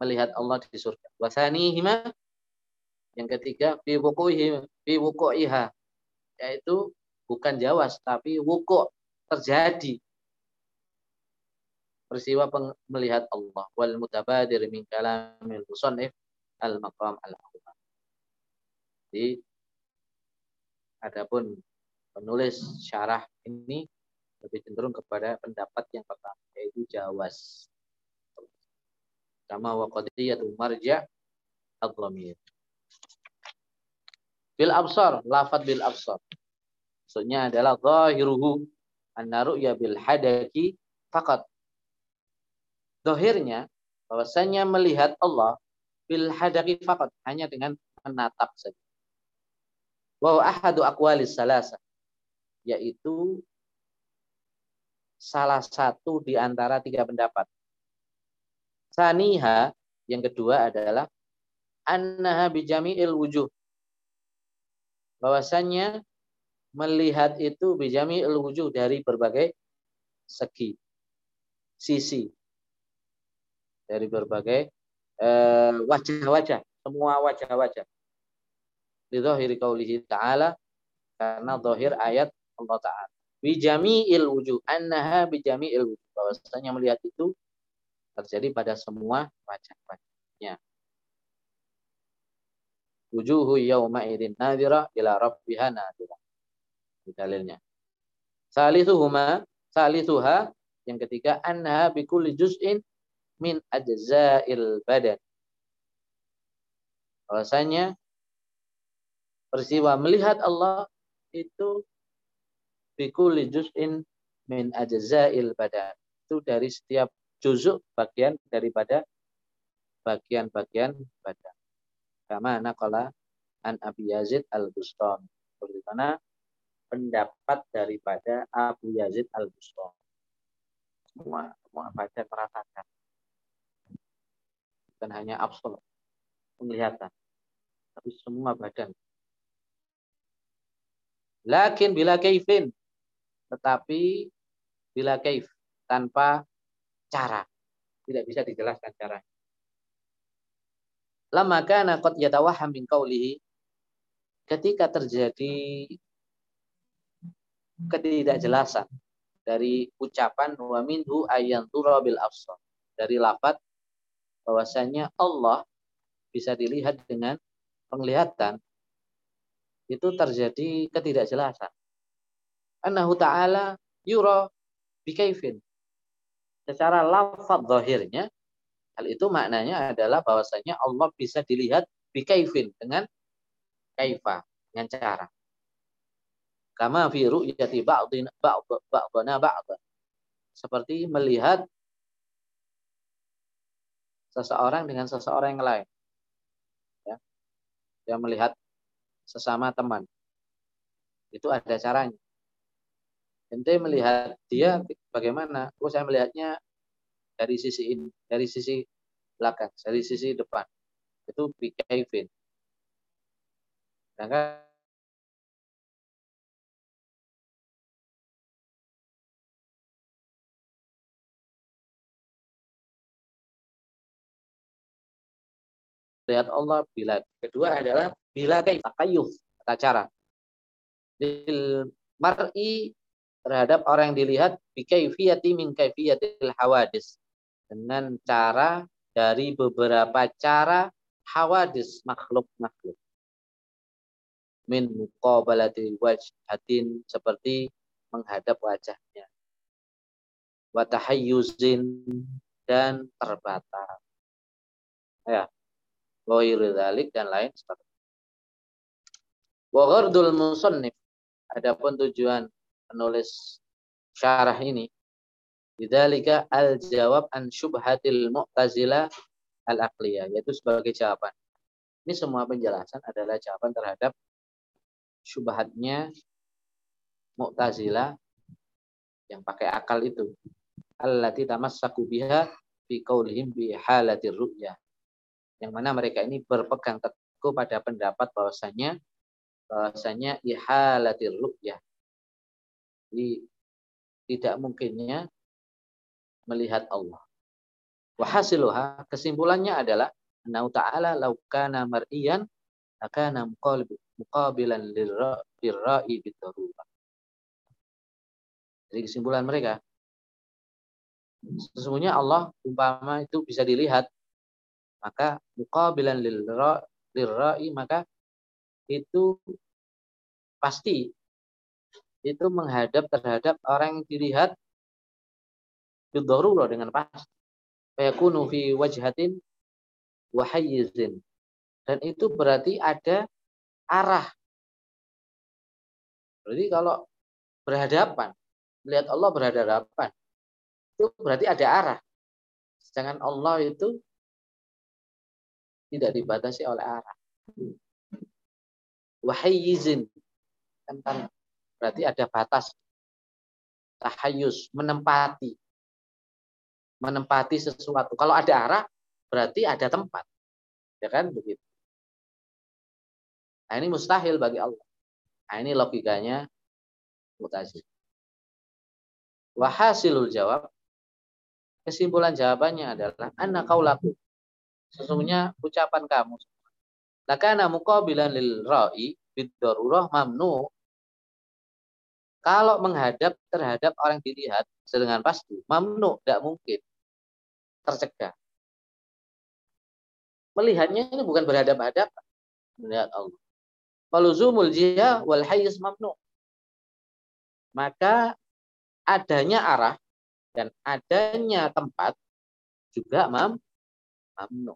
melihat Allah di surga. Wasanihima yang ketiga fi wuku'ihi fi wuku'iha yaitu bukan jawas tapi wukuk terjadi peristiwa melihat Allah wal mutabadir min kalamil musannif al maqam al. Jadi adapun penulis syarah ini lebih cenderung kepada pendapat yang pertama yaitu jawas. Kama wa qadiyatul marja' ad-dhamir. Bil absar, lafad bil absar. Maksudnya adalah zahiruhu anna ya bil hadaki fakat. Zahirnya bahwasanya melihat Allah bil hadaki fakat hanya dengan menatap saja. Wa ahadu aqwalis salasa yaitu salah satu di antara tiga pendapat. Saniha yang kedua adalah annaha bijami'il wujuh. Bahwasanya melihat itu bijami wujud dari berbagai segi sisi dari berbagai eh, wajah-wajah semua wajah-wajah di zahiri qaulihi ta'ala karena zahir ayat Allah ta'ala bijami'il wujud annaha bijami'il wujud bahwasanya melihat itu terjadi pada semua wajah-wajahnya wujuhu yawma idin nadira ila rabbiha nadira dalilnya. Salisuhuma, salisuha yang ketiga anha bikulli juz'in min ajza'il badan. Bahwasanya peristiwa melihat Allah itu bikulli juz'in min ajza'il badan. Itu dari setiap juzuk bagian daripada bagian-bagian badan. Kama naqala an Abi Yazid al-Bustami. Bagaimana pendapat daripada Abu Yazid al bustami Semua, semua baca merasakan. Bukan hanya absolut penglihatan, tapi semua badan. Lakin bila kaifin, tetapi bila kaif tanpa cara, tidak bisa dijelaskan caranya. Lama kana qad yatawahham min qawlihi. Ketika terjadi ketidakjelasan dari ucapan wa minhu ayyan bil absar. Dari lafaz bahwasanya Allah bisa dilihat dengan penglihatan itu terjadi ketidakjelasan. Annahu ta'ala yura bikaifin. Secara lafaz zahirnya hal itu maknanya adalah bahwasanya Allah bisa dilihat bikaifin dengan kaifa dengan cara. Kama fi ru'yati ba'dina ba'dana ba'd. Seperti melihat seseorang dengan seseorang yang lain. Ya. Dia melihat sesama teman. Itu ada caranya. Ente melihat dia bagaimana? Oh saya melihatnya dari sisi ini, dari sisi belakang, dari sisi depan. Itu bikaifin. Sedangkan lihat Allah bila kedua adalah bila kaif takayuf tata cara. Lil mar'i terhadap orang yang dilihat bikaifiyati min kaifiyatil hawadis. Dengan cara dari beberapa cara hawadis makhluk-makhluk. Min muqabalati wajhatin seperti menghadap wajahnya. Wa dan terbatas. Ya dalik dan lain sebagainya. Wa ghardul musannif. Adapun tujuan penulis syarah ini Bidzalika al-jawab an syubhatil mu'tazila al-aqliyah. Yaitu sebagai jawaban. Ini semua penjelasan adalah jawaban terhadap syubhatnya mu'tazila yang pakai akal itu. Allati tamassaku biha fi qaulihim bi halatir ru'yah. Yang mana mereka ini berpegang teguh pada pendapat bahwasanya bahwasanya ihalatir ru'yah. Jadi tidak mungkinnya melihat Allah. Wahasiluha kesimpulannya adalah Anau ta'ala laukana mar'iyan akana muqabilan lirra'i bidarurah. Jadi kesimpulan mereka sesungguhnya Allah umpama itu bisa dilihat maka muqabilan lirra'i maka itu pasti itu menghadap terhadap orang yang dilihat bidarurah dengan pasti. Fayakunu fi wajhatin wahayizin. Dan itu berarti ada arah. Berarti kalau berhadapan, melihat Allah berhadapan, itu berarti ada arah. Sedangkan Allah itu tidak dibatasi oleh arah. Wahayizin. Kan, berarti ada batas. Tahayus, menempati. Menempati sesuatu. Kalau ada arah, berarti ada tempat. Ya kan begitu. Nah, ini mustahil bagi Allah. Nah, ini logikanya mutazil. Wahasilul jawab kesimpulan jawabannya adalah anna kaulaku. Sesungguhnya ucapan kamu lakana muqabilan lil ra'i biddarurah mamnu kalau menghadap terhadap orang dilihat sedangkan pasti mamnu tidak mungkin tercegah melihatnya ini bukan berhadapan-hadapan. Melihat Allah. Faluzumul jiha wal hayyiz mamnu. Maka adanya arah dan adanya tempat juga mam mamnu.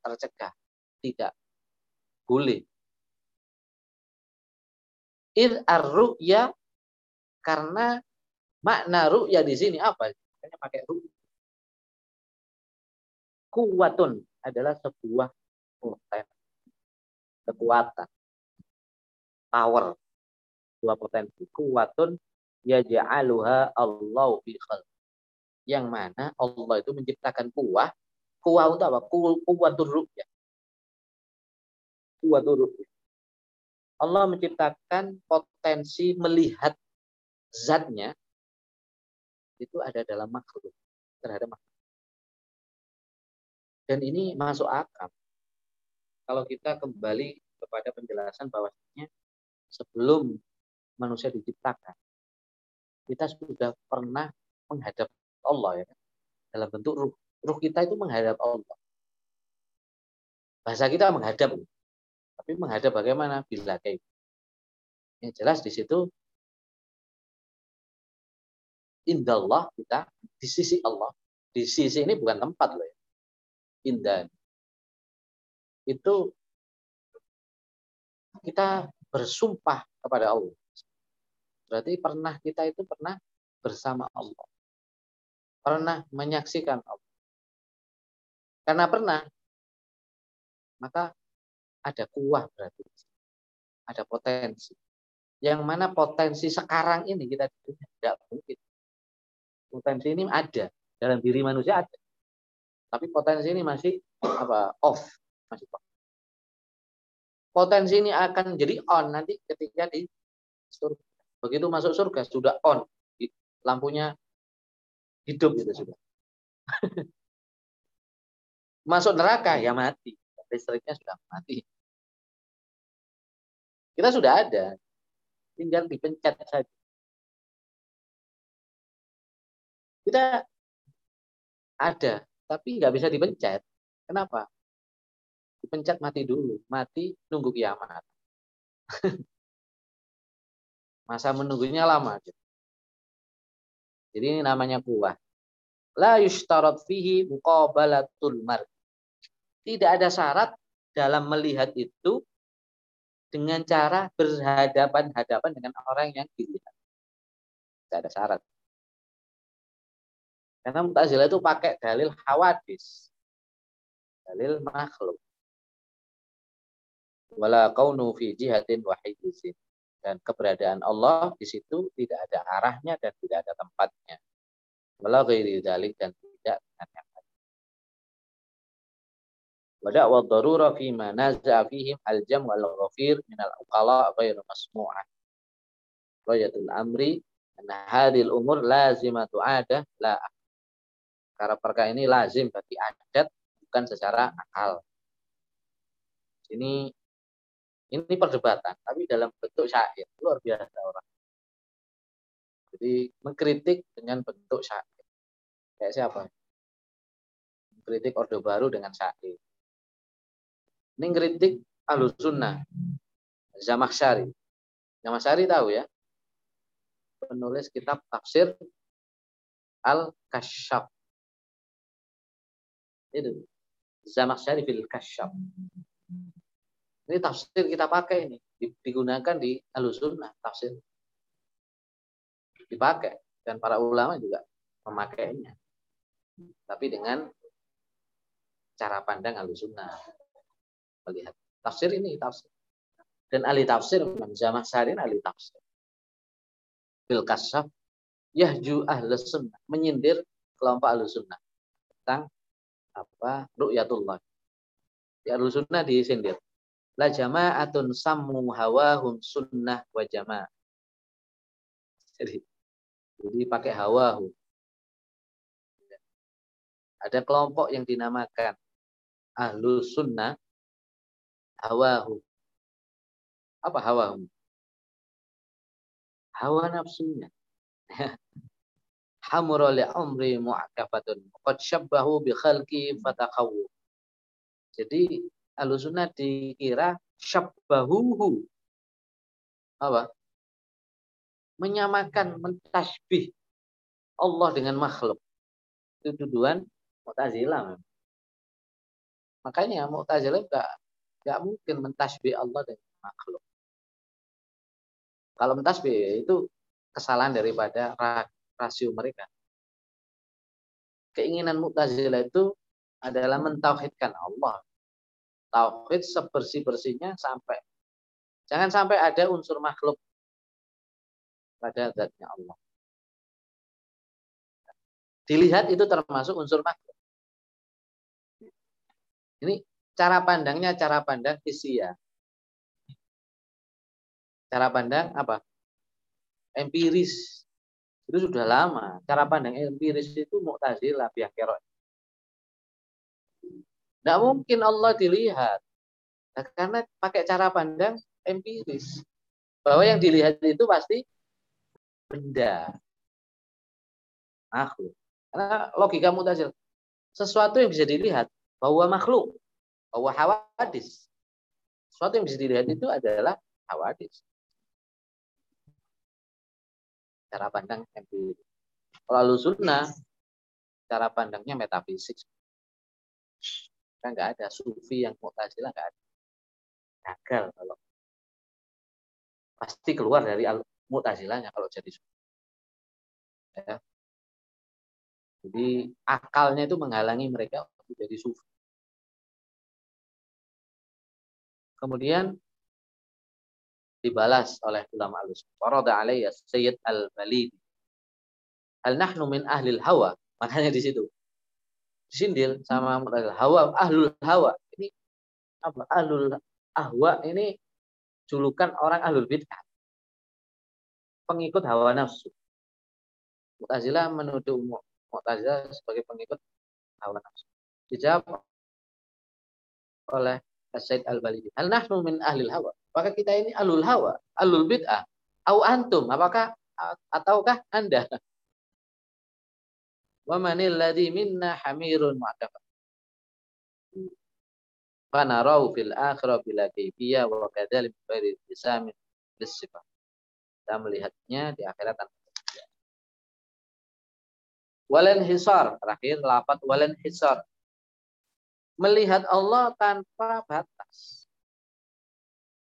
Tercegah. Tidak boleh. Ir ar-ru'ya karena makna ru'ya di sini apa? Makanya pakai ru'ya. Kuwatun adalah sebuah kekuatan, power, sebuah potensi, kuatun yaj'aluha Allah fi Yang mana Allah itu menciptakan kuah, kuah untuk apa? Kuwatur ru'yah. Kuwatur ru'yah. Allah menciptakan potensi melihat zatnya itu ada dalam makhluk terhadap makhluk. Dan ini masuk akal. Kalau kita kembali kepada penjelasan bahwasanya sebelum manusia diciptakan, kita sudah pernah menghadap Allah ya dalam bentuk ruh. Ruh kita itu menghadap Allah. Bahasa kita menghadap, tapi menghadap bagaimana? Bila kayak yang jelas di situ indallah kita di sisi Allah. Di sisi ini bukan tempat loh ya indah. Itu kita bersumpah kepada Allah. Berarti pernah kita itu pernah bersama Allah. Pernah menyaksikan Allah. Karena pernah, maka ada kuah berarti. Ada potensi. Yang mana potensi sekarang ini kita tidak mungkin. Potensi ini ada. Dalam diri manusia ada. Tapi potensi ini masih apa off, masih off. Potensi ini akan jadi on nanti ketika di surga. Begitu masuk surga sudah on, lampunya hidup gitu sudah. masuk neraka ya mati, listriknya sudah mati. Kita sudah ada, tinggal dipencet saja. Kita ada, tapi nggak bisa dipencet. Kenapa? Dipencet mati dulu, mati nunggu kiamat. Masa menunggunya lama. Jadi ini namanya kuah. La yushtarat fihi muqabalatul mar. Tidak ada syarat dalam melihat itu dengan cara berhadapan-hadapan dengan orang yang dilihat. Tidak ada syarat. Karena Mu'tazilah itu pakai dalil hawadis. Dalil makhluk. Wala kaunu fi jihatin wahidizin. Dan keberadaan Allah di situ tidak ada arahnya dan tidak ada tempatnya. Wala ghairi dalik dan tidak dengan yang umur lazimatu ada la karena perkara ini lazim bagi adat bukan secara akal. Ini ini perdebatan, tapi dalam bentuk syair luar biasa orang. Jadi mengkritik dengan bentuk syair. Kayak siapa? Mengkritik Orde Baru dengan syair. Ini ngeritik Ahlus Sunnah. Zamakhsyari. Zamakhsyari tahu ya? Penulis kitab tafsir Al-Kasyaf. Itu. Zamakhsyari fil Kasyaf. Ini tafsir kita pakai ini. Digunakan di Ahlus Sunnah tafsir. Dipakai. Dan para ulama juga memakainya. Tapi dengan cara pandang Ahlus Sunnah melihat. Tafsir ini tafsir. Dan ahli tafsir menjamah sarin ahli tafsir. Bil kasaf yahju ahli sunnah. Menyindir kelompok ahli sunnah. Tentang apa? Ru'yatullah. Ya ahli sunnah disindir. La jama'atun sammu hawahum sunnah wa jama' jadi jadi pakai hawahu ada kelompok yang dinamakan ahlu sunnah hawahu. Apa hawahu? Hawa nafsunya. Hamura li amri mu'akafatun. Qad syabbahu bi khalqi fatakawu. Jadi alusuna dikira syabbahuhu. Apa? Menyamakan, mentasbih Allah dengan makhluk. Itu tuduhan Mu'tazilah. Makanya Mu'tazilah enggak Gak mungkin mentasbih Allah dengan makhluk. Kalau mentasbih itu kesalahan daripada rasio mereka. Keinginan Mu'tazilah itu adalah mentauhidkan Allah. Tauhid sebersih-bersihnya sampai jangan sampai ada unsur makhluk pada zatnya Allah. Dilihat itu termasuk unsur makhluk. Ini cara pandangnya cara pandang ya. Cara pandang apa? Empiris. Itu sudah lama. Cara pandang empiris itu Mu'tazilah pihak kerok. Tidak mungkin Allah dilihat. Nah, karena pakai cara pandang empiris. Bahwa yang dilihat itu pasti benda. Makhluk. Karena logika mutazil. Sesuatu yang bisa dilihat bahwa makhluk bahwa hawadis. Sesuatu yang bisa dilihat itu adalah hawadis. Cara pandang empirik. Kalau sunnah, cara pandangnya metafisik. Kan nggak ada sufi yang mu'tazilah nggak ada. Gagal kalau pasti keluar dari mu'tazilahnya kalau jadi sufi. Ya. Jadi akalnya itu menghalangi mereka untuk jadi sufi. Kemudian dibalas oleh ulama alus. Warada alaiya Sayyid al-Balidi. Hal nahnu min ahlil hawa. Makanya di situ. Disindir sama hawa, ahlul hawa. Ini apa? Ahlul ahwa ini julukan orang ahlul bid'ah. Pengikut hawa nafsu. Mu'tazilah menuduh Mu'tazilah sebagai pengikut hawa nafsu. Dijawab oleh Said Al-Balidi. Hal nahnu min ahlil hawa. Apakah kita ini alul hawa, alul bid'ah, au antum? Apakah ataukah Anda? Wa manil ladzi minna hamirun mu'tafa. Fanarau fil akhirah bila kayfiyah wa kadzalik bi bisamin bisifat. Kita melihatnya di akhirat tanpa Walen hisar terakhir lapat walen hisar melihat Allah tanpa batas.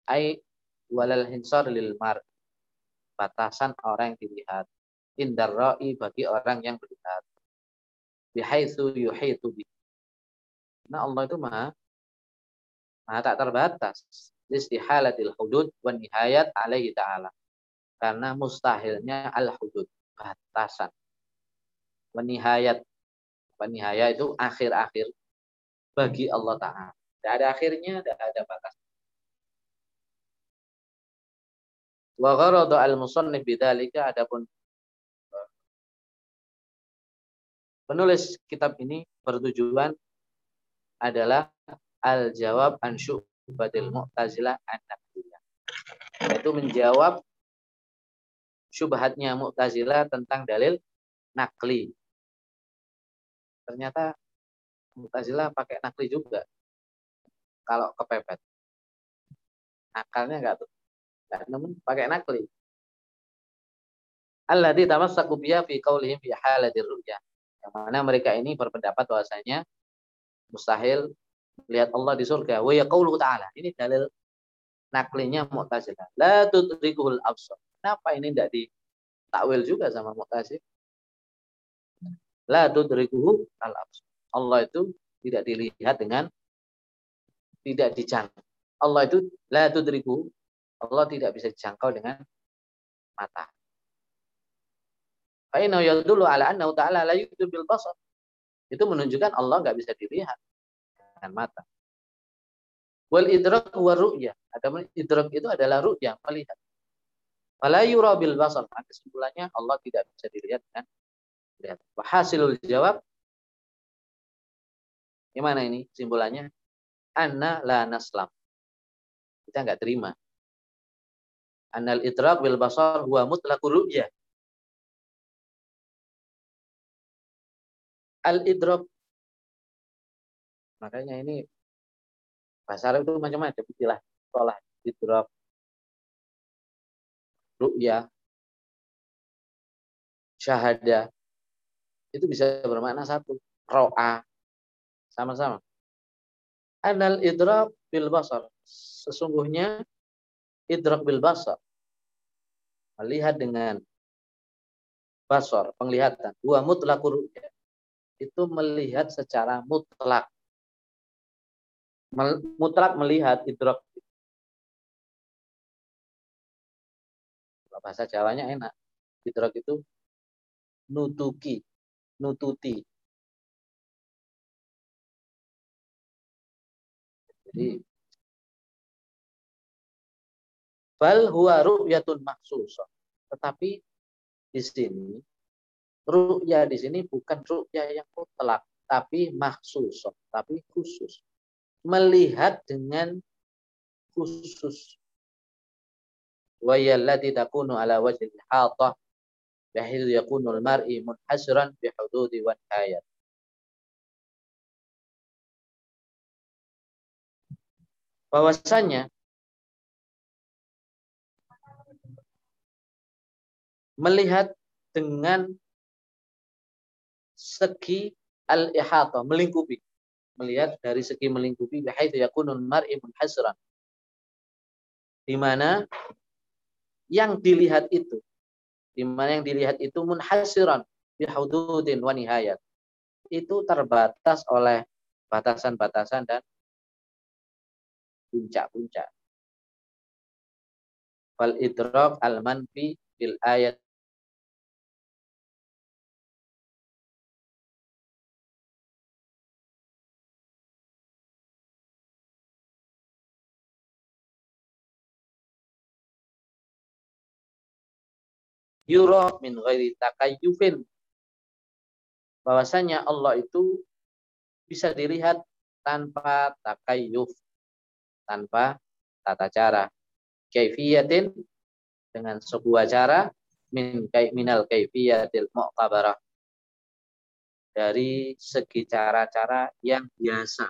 Ai walal hinsar lil mar. Batasan orang yang dilihat. Indar ra'i bagi orang yang melihat. Bihaitsu yuhitu bi. Nah Allah itu maha maha tak terbatas. Istihalatil hudud wa nihayat alaihi ta'ala. Karena mustahilnya al-hudud. Batasan. Wa nihayat. Wa nihayat itu akhir-akhir bagi Allah Ta'ala. Tidak ada akhirnya, tidak ada batas. Wa gharadu al-musannif bidzalika adapun penulis kitab ini bertujuan adalah al-jawab an syubhatil mu'tazilah an Yaitu menjawab syubhatnya Mu'tazilah tentang dalil nakli. Ternyata Mu'tazilah pakai nakli juga. Kalau kepepet. Akalnya enggak tuh. Enggak namun pakai nakli. Alladzi tamassaku biya fi qaulihim fi halatir ru'yah. Yang mana mereka ini berpendapat bahwasanya mustahil melihat Allah di surga. Wa yaqulu ta'ala. Ini dalil naklinya Mu'tazilah. La tudrikuhul absar. Kenapa ini tidak di takwil juga sama Mu'tazil? La tudrikuhu al absar. Allah itu tidak dilihat dengan tidak dijangkau. Allah itu la tudriku. Allah tidak bisa dijangkau dengan mata. Fa'inau yadullu ala ta'ala la. Itu menunjukkan Allah nggak bisa dilihat dengan mata. Wal idrak wa ru'ya. Ada idrak itu adalah ru'ya, melihat. Fala yura bil basar. Maka kesimpulannya Allah tidak bisa dilihat dengan lihat. Hasilul jawab Gimana ini simpulannya? Anna la naslam. Kita nggak terima. Annal idrak bil basar huwa mutlaqur ru'ya. Al idrak Makanya ini bahasa Arab itu macam-macam istilah sekolah idrak ru'ya syahada itu bisa bermakna satu ro'a sama-sama anal idrak bil basar sesungguhnya idrak bil basar melihat dengan basar penglihatan dua mutlak itu melihat secara mutlak mutlak melihat idrak. Bahasa Jawanya enak. Idrak itu nutuki, nututi. Jadi bal huwa ru'yatun maksusah. Tetapi di sini ru'ya di sini bukan ru'ya yang mutlak, tapi maksusah, tapi khusus melihat dengan khusus. Wa yallati takunu ala wajhil hatah bihaythu yakunu al-mar'i munhasran bi hududi wa nihayat. Bahwasanya melihat dengan segi al-ihata, melingkupi melihat dari segi melingkupi bihaitsu yakunul mar'i munhasran. Di mana yang dilihat itu di mana yang dilihat itu munhasiran bihududin wa nihayat. Itu terbatas oleh batasan-batasan dan puncak-puncak. Fal idrak al manfi bil ayat. Yura min ghairi takayyufin. Bahwasanya Allah itu bisa dilihat tanpa takayyuf tanpa tata cara kaifiyatin dengan sebuah cara min minal kaifiyatil mu'tabarah dari segi cara-cara yang biasa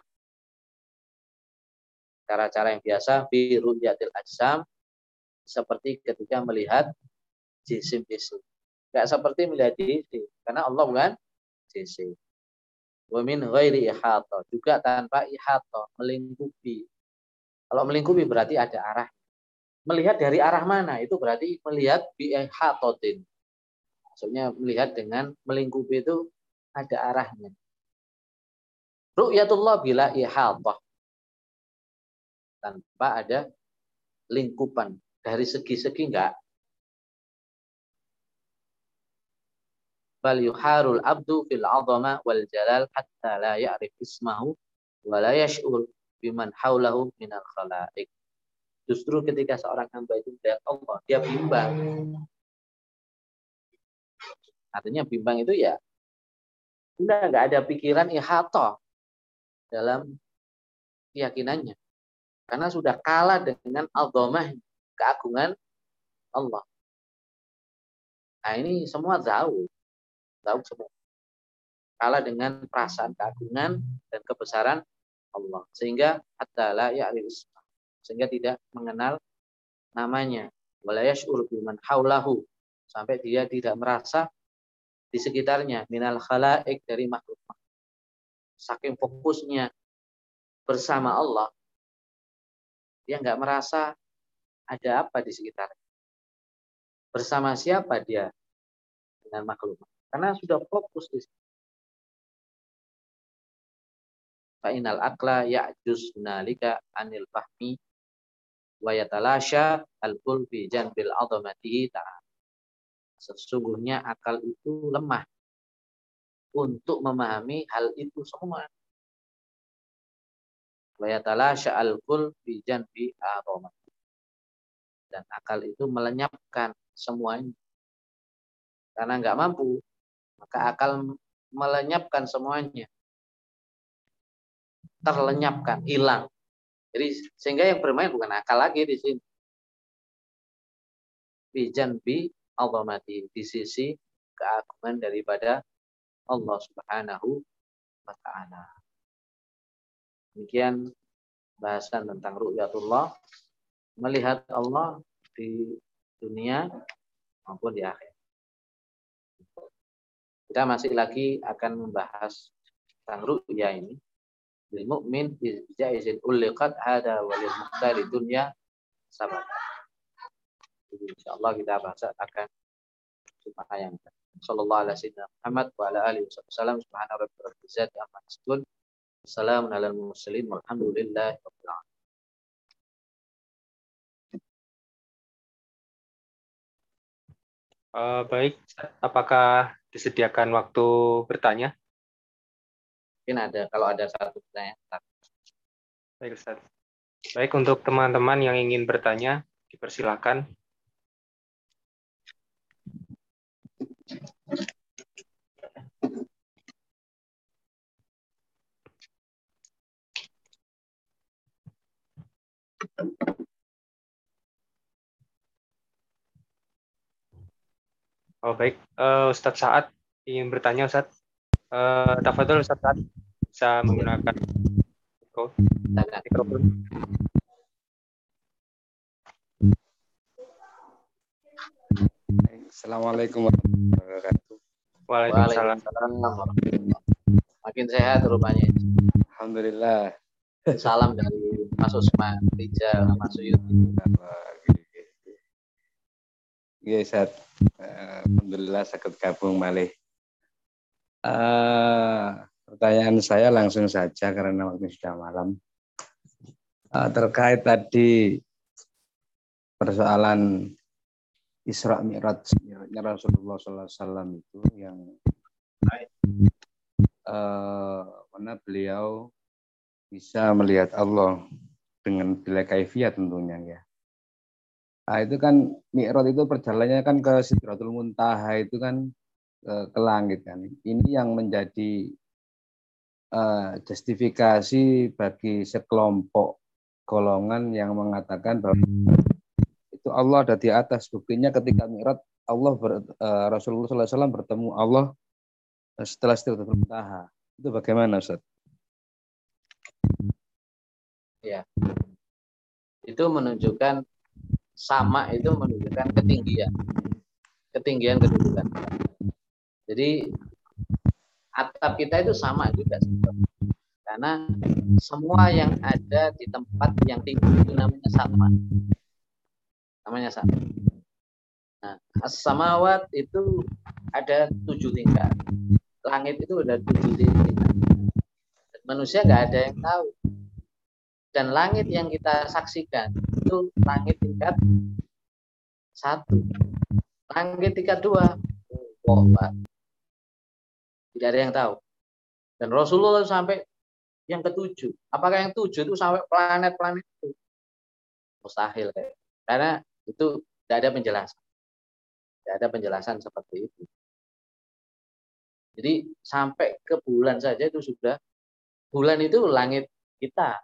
cara-cara yang biasa bi ru'yatil ajsam seperti ketika melihat jisim-jisim. Enggak seperti melihat jisim. Karena Allah bukan jisim. Wa min ghairi ihata. Juga tanpa ihata. Melingkupi. Kalau melingkupi berarti ada arah. Melihat dari arah mana? Itu berarti melihat bi ihatatin. Maksudnya melihat dengan melingkupi itu ada arahnya. Ru'yatullah bila ihatah. Tanpa ada lingkupan. Dari segi-segi enggak bal yuharul abdu fil azama wal jalal hatta la ya'rif ismahu wala yash'ur biman haulahu minal khalaik. Justru ketika seorang hamba itu melihat Allah, dia bimbang. Artinya bimbang itu ya enggak, enggak ada pikiran ihata dalam keyakinannya. Karena sudah kalah dengan al-dhamah, keagungan Allah. Nah ini semua jauh. Jauh semua. Kalah dengan perasaan keagungan dan kebesaran Allah. Sehingga adalah ya Sehingga tidak mengenal namanya. Walayashur biman haulahu. Sampai dia tidak merasa di sekitarnya. Minal khalaik dari makhluk. Saking fokusnya bersama Allah. Dia nggak merasa ada apa di sekitarnya. Bersama siapa dia dengan makhluk? Karena sudah fokus di situ. Fa'inal akla ya'juz nalika anil fahmi wa yatalasha al-kul fi janbil azamatihi ta'ala. Sesungguhnya akal itu lemah untuk memahami hal itu semua. Wa yatalasha al-kul fi janbi. Dan akal itu melenyapkan semuanya. Karena nggak mampu, maka akal melenyapkan semuanya. Terlenyapkan, hilang. Jadi sehingga yang bermain bukan akal lagi di sini. Bijan bi mati di sisi keagungan daripada Allah Subhanahu wa taala. Demikian bahasan tentang ru'yatullah melihat Allah di dunia maupun di akhir. Kita masih lagi akan membahas tentang ru'ya ini. Bil mu'min jaizin ulliqat hada walil muhtari dunya sabat. Jadi insyaallah kita bahas akan yang Sallallahu alaihi wasallam Muhammad wa ala alihi wasallam subhana rabbika rabbil izzati amma yasifun. Assalamu alal mursalin walhamdulillahi rabbil alamin. Uh, baik, apakah disediakan waktu bertanya? Mungkin ada, kalau ada satu pertanyaan. Baik, Ustaz. Baik, untuk teman-teman yang ingin bertanya, dipersilakan. Oh baik, uh, Ustadz Saat ingin bertanya Ustadz. Uh, Tafadol Ustadz Saat bisa menggunakan mikrofon. Assalamualaikum warahmatullahi wabarakatuh. Waalaikumsalam. Makin sehat rupanya. Alhamdulillah. Salam dari Mas Usman, Rijal, Mas Suyuti. Iya, Ustaz. Alhamdulillah sakit gabung malih. Uh, pertanyaan saya langsung saja karena waktu sudah malam. Uh, terkait tadi persoalan Isra Mi'raj Rasulullah SAW itu yang uh, mana beliau bisa melihat Allah dengan bila kaifiat tentunya ya. Nah, itu kan Mi'raj itu perjalanannya kan ke Sidratul Muntaha itu kan ke, langit kan. Ini yang menjadi uh, justifikasi bagi sekelompok golongan yang mengatakan bahwa itu Allah ada di atas. Buktinya ketika Mi'raj Allah ber, uh, Rasulullah SAW bertemu Allah setelah Sidratul Muntaha. Itu bagaimana Ustaz? Ya. Itu menunjukkan sama itu menunjukkan ketinggian ketinggian kedudukan jadi atap kita itu sama juga karena semua yang ada di tempat yang tinggi itu namanya sama namanya sama nah as-samawat itu ada tujuh tingkat langit itu ada tujuh tingkat manusia nggak ada yang tahu dan langit yang kita saksikan itu langit tingkat satu. Langit tingkat dua. Oh. Tidak ada yang tahu. Dan Rasulullah sampai yang ketujuh. Apakah yang tujuh itu sampai planet-planet itu? Mustahil kayak. Karena itu tidak ada penjelasan. Tidak ada penjelasan seperti itu. Jadi sampai ke bulan saja itu sudah bulan itu langit kita.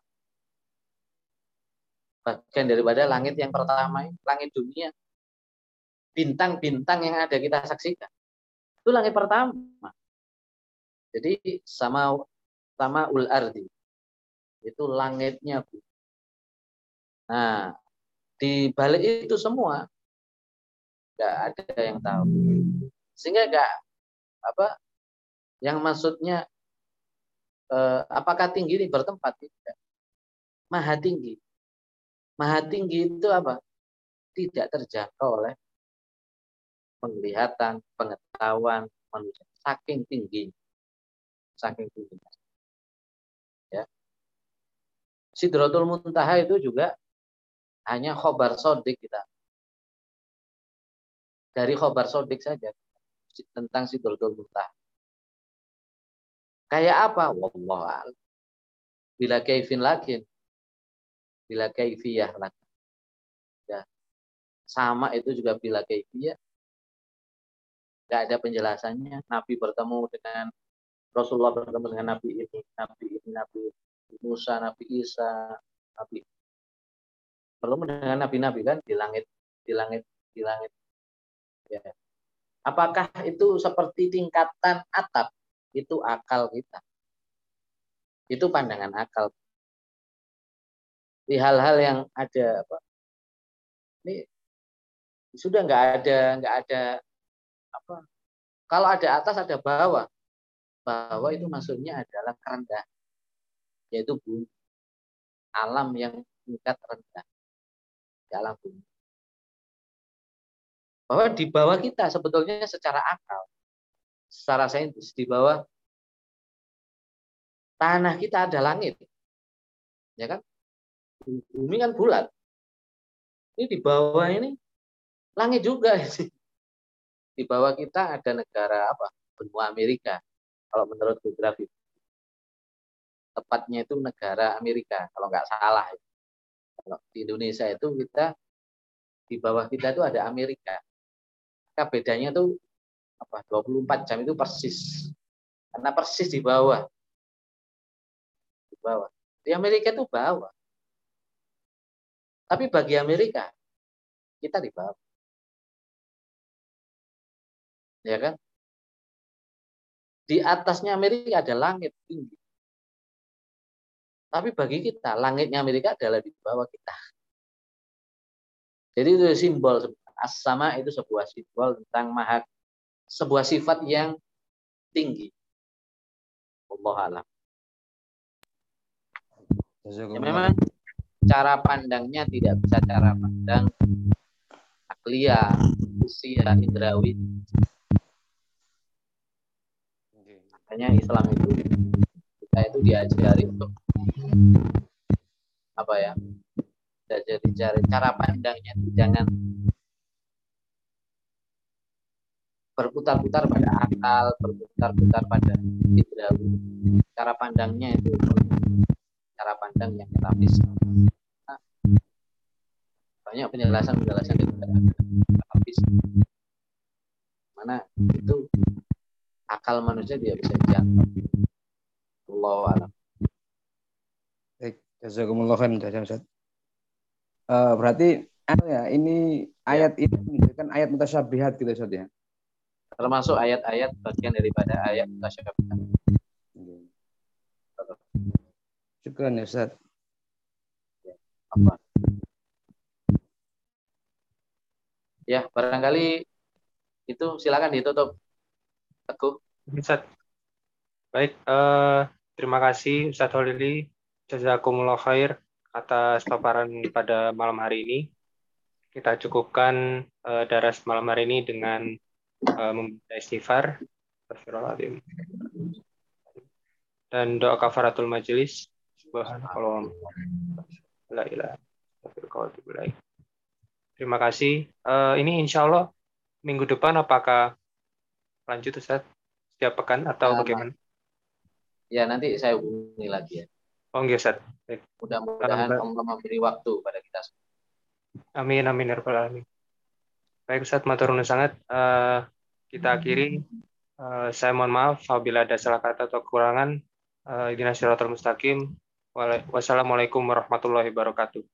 Bagian daripada langit yang pertama, langit dunia. Bintang-bintang yang ada kita saksikan. Itu langit pertama. Jadi sama sama ul ardi. Itu langitnya. Nah, di balik itu semua nggak ada yang tahu. Sehingga nggak apa yang maksudnya eh, apakah tinggi ini bertempat tidak? Maha tinggi. Maha tinggi itu apa? Tidak terjangkau oleh penglihatan, pengetahuan manusia. Saking tinggi saking tingginya. Ya. Sidratul Muntaha itu juga hanya khobar sodik kita. Dari khobar sodik saja tentang Sidratul Muntaha. Kayak apa? Wallah Bila kaifin lakin. Bila kaifiyah lakin. Ya. Sama itu juga bila kaifiyah. Gak ada penjelasannya. Nabi bertemu dengan Rasulullah bertemu dengan Nabi ini, Nabi ini, Nabi Musa, Nabi Isa, Nabi bertemu dengan nabi-nabi kan di langit, di langit, di langit. Ya. Apakah itu seperti tingkatan atap? Itu akal kita. Itu pandangan akal. Di hal-hal yang ada apa? Ini sudah nggak ada nggak ada apa? Kalau ada atas ada bawah bahwa itu maksudnya adalah rendah, yaitu bumi. Alam yang tingkat rendah. Di alam bumi. Bahwa di bawah kita sebetulnya secara akal, secara saintis, di bawah tanah kita ada langit. Ya kan? Bumi kan bulat. Ini di bawah ini langit juga Di bawah kita ada negara apa? Benua Amerika kalau menurut geografi. Tepatnya itu negara Amerika, kalau nggak salah. Kalau di Indonesia itu kita di bawah kita itu ada Amerika. Maka bedanya tuh apa 24 jam itu persis. Karena persis di bawah. Di bawah. Di Amerika itu bawah. Tapi bagi Amerika kita di bawah. Ya kan? Di atasnya Amerika ada langit tinggi. Tapi bagi kita, langitnya Amerika adalah di bawah kita. Jadi itu simbol as-sama itu sebuah simbol tentang maha sebuah sifat yang tinggi. Allah alam. Ya, memang cara pandangnya tidak bisa cara pandang aklia, usia, indrawi, makanya Islam itu kita itu diajari untuk apa ya diajari cari cara pandangnya jangan berputar-putar pada akal berputar-putar pada indrawi cara pandangnya itu cara pandang yang nah, banyak penjelasan penjelasan itu metafis mana itu akal manusia dia bisa jangkau. Allah alam. Baik, jazakumullah khairan Ustaz. Uh, berarti ya, ini ayat ini menunjukkan ayat mutasyabihat gitu Ustaz ya. Termasuk ayat-ayat bagian daripada ayat mutasyabihat. Syukran ya Ustaz. Apa? Ya, barangkali itu silakan ditutup. Teguh. Ustaz. Baik, uh, terima kasih Ustaz Holili. Jazakumullah khair atas paparan pada malam hari ini. Kita cukupkan uh, daras malam hari ini dengan uh, membaca istighfar. Dan doa kafaratul majelis. Subhanallah. Terima kasih. Uh, ini insya Allah minggu depan apakah lanjut Ustaz? Setiap pekan atau ya, bagaimana? Ya, nanti saya hubungi lagi ya. Oh, nggih, Ustaz. Baik. Mudah-mudahan. Allah memberi waktu pada kita semua. Amin amin ya rabbal alamin. Baik Ustaz matur nuwun sangat. Eh, kita akhiri. Eh, saya mohon maaf apabila ada salah kata atau kekurangan. Uh, Ihdinas siratal mustaqim. Wala- Wassalamualaikum warahmatullahi wabarakatuh.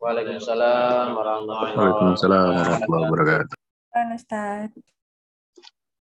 Waalaikumsalam warahmatullahi wabarakatuh. Waalaikumsalam warahmatullahi wabarakatuh. Ustaz.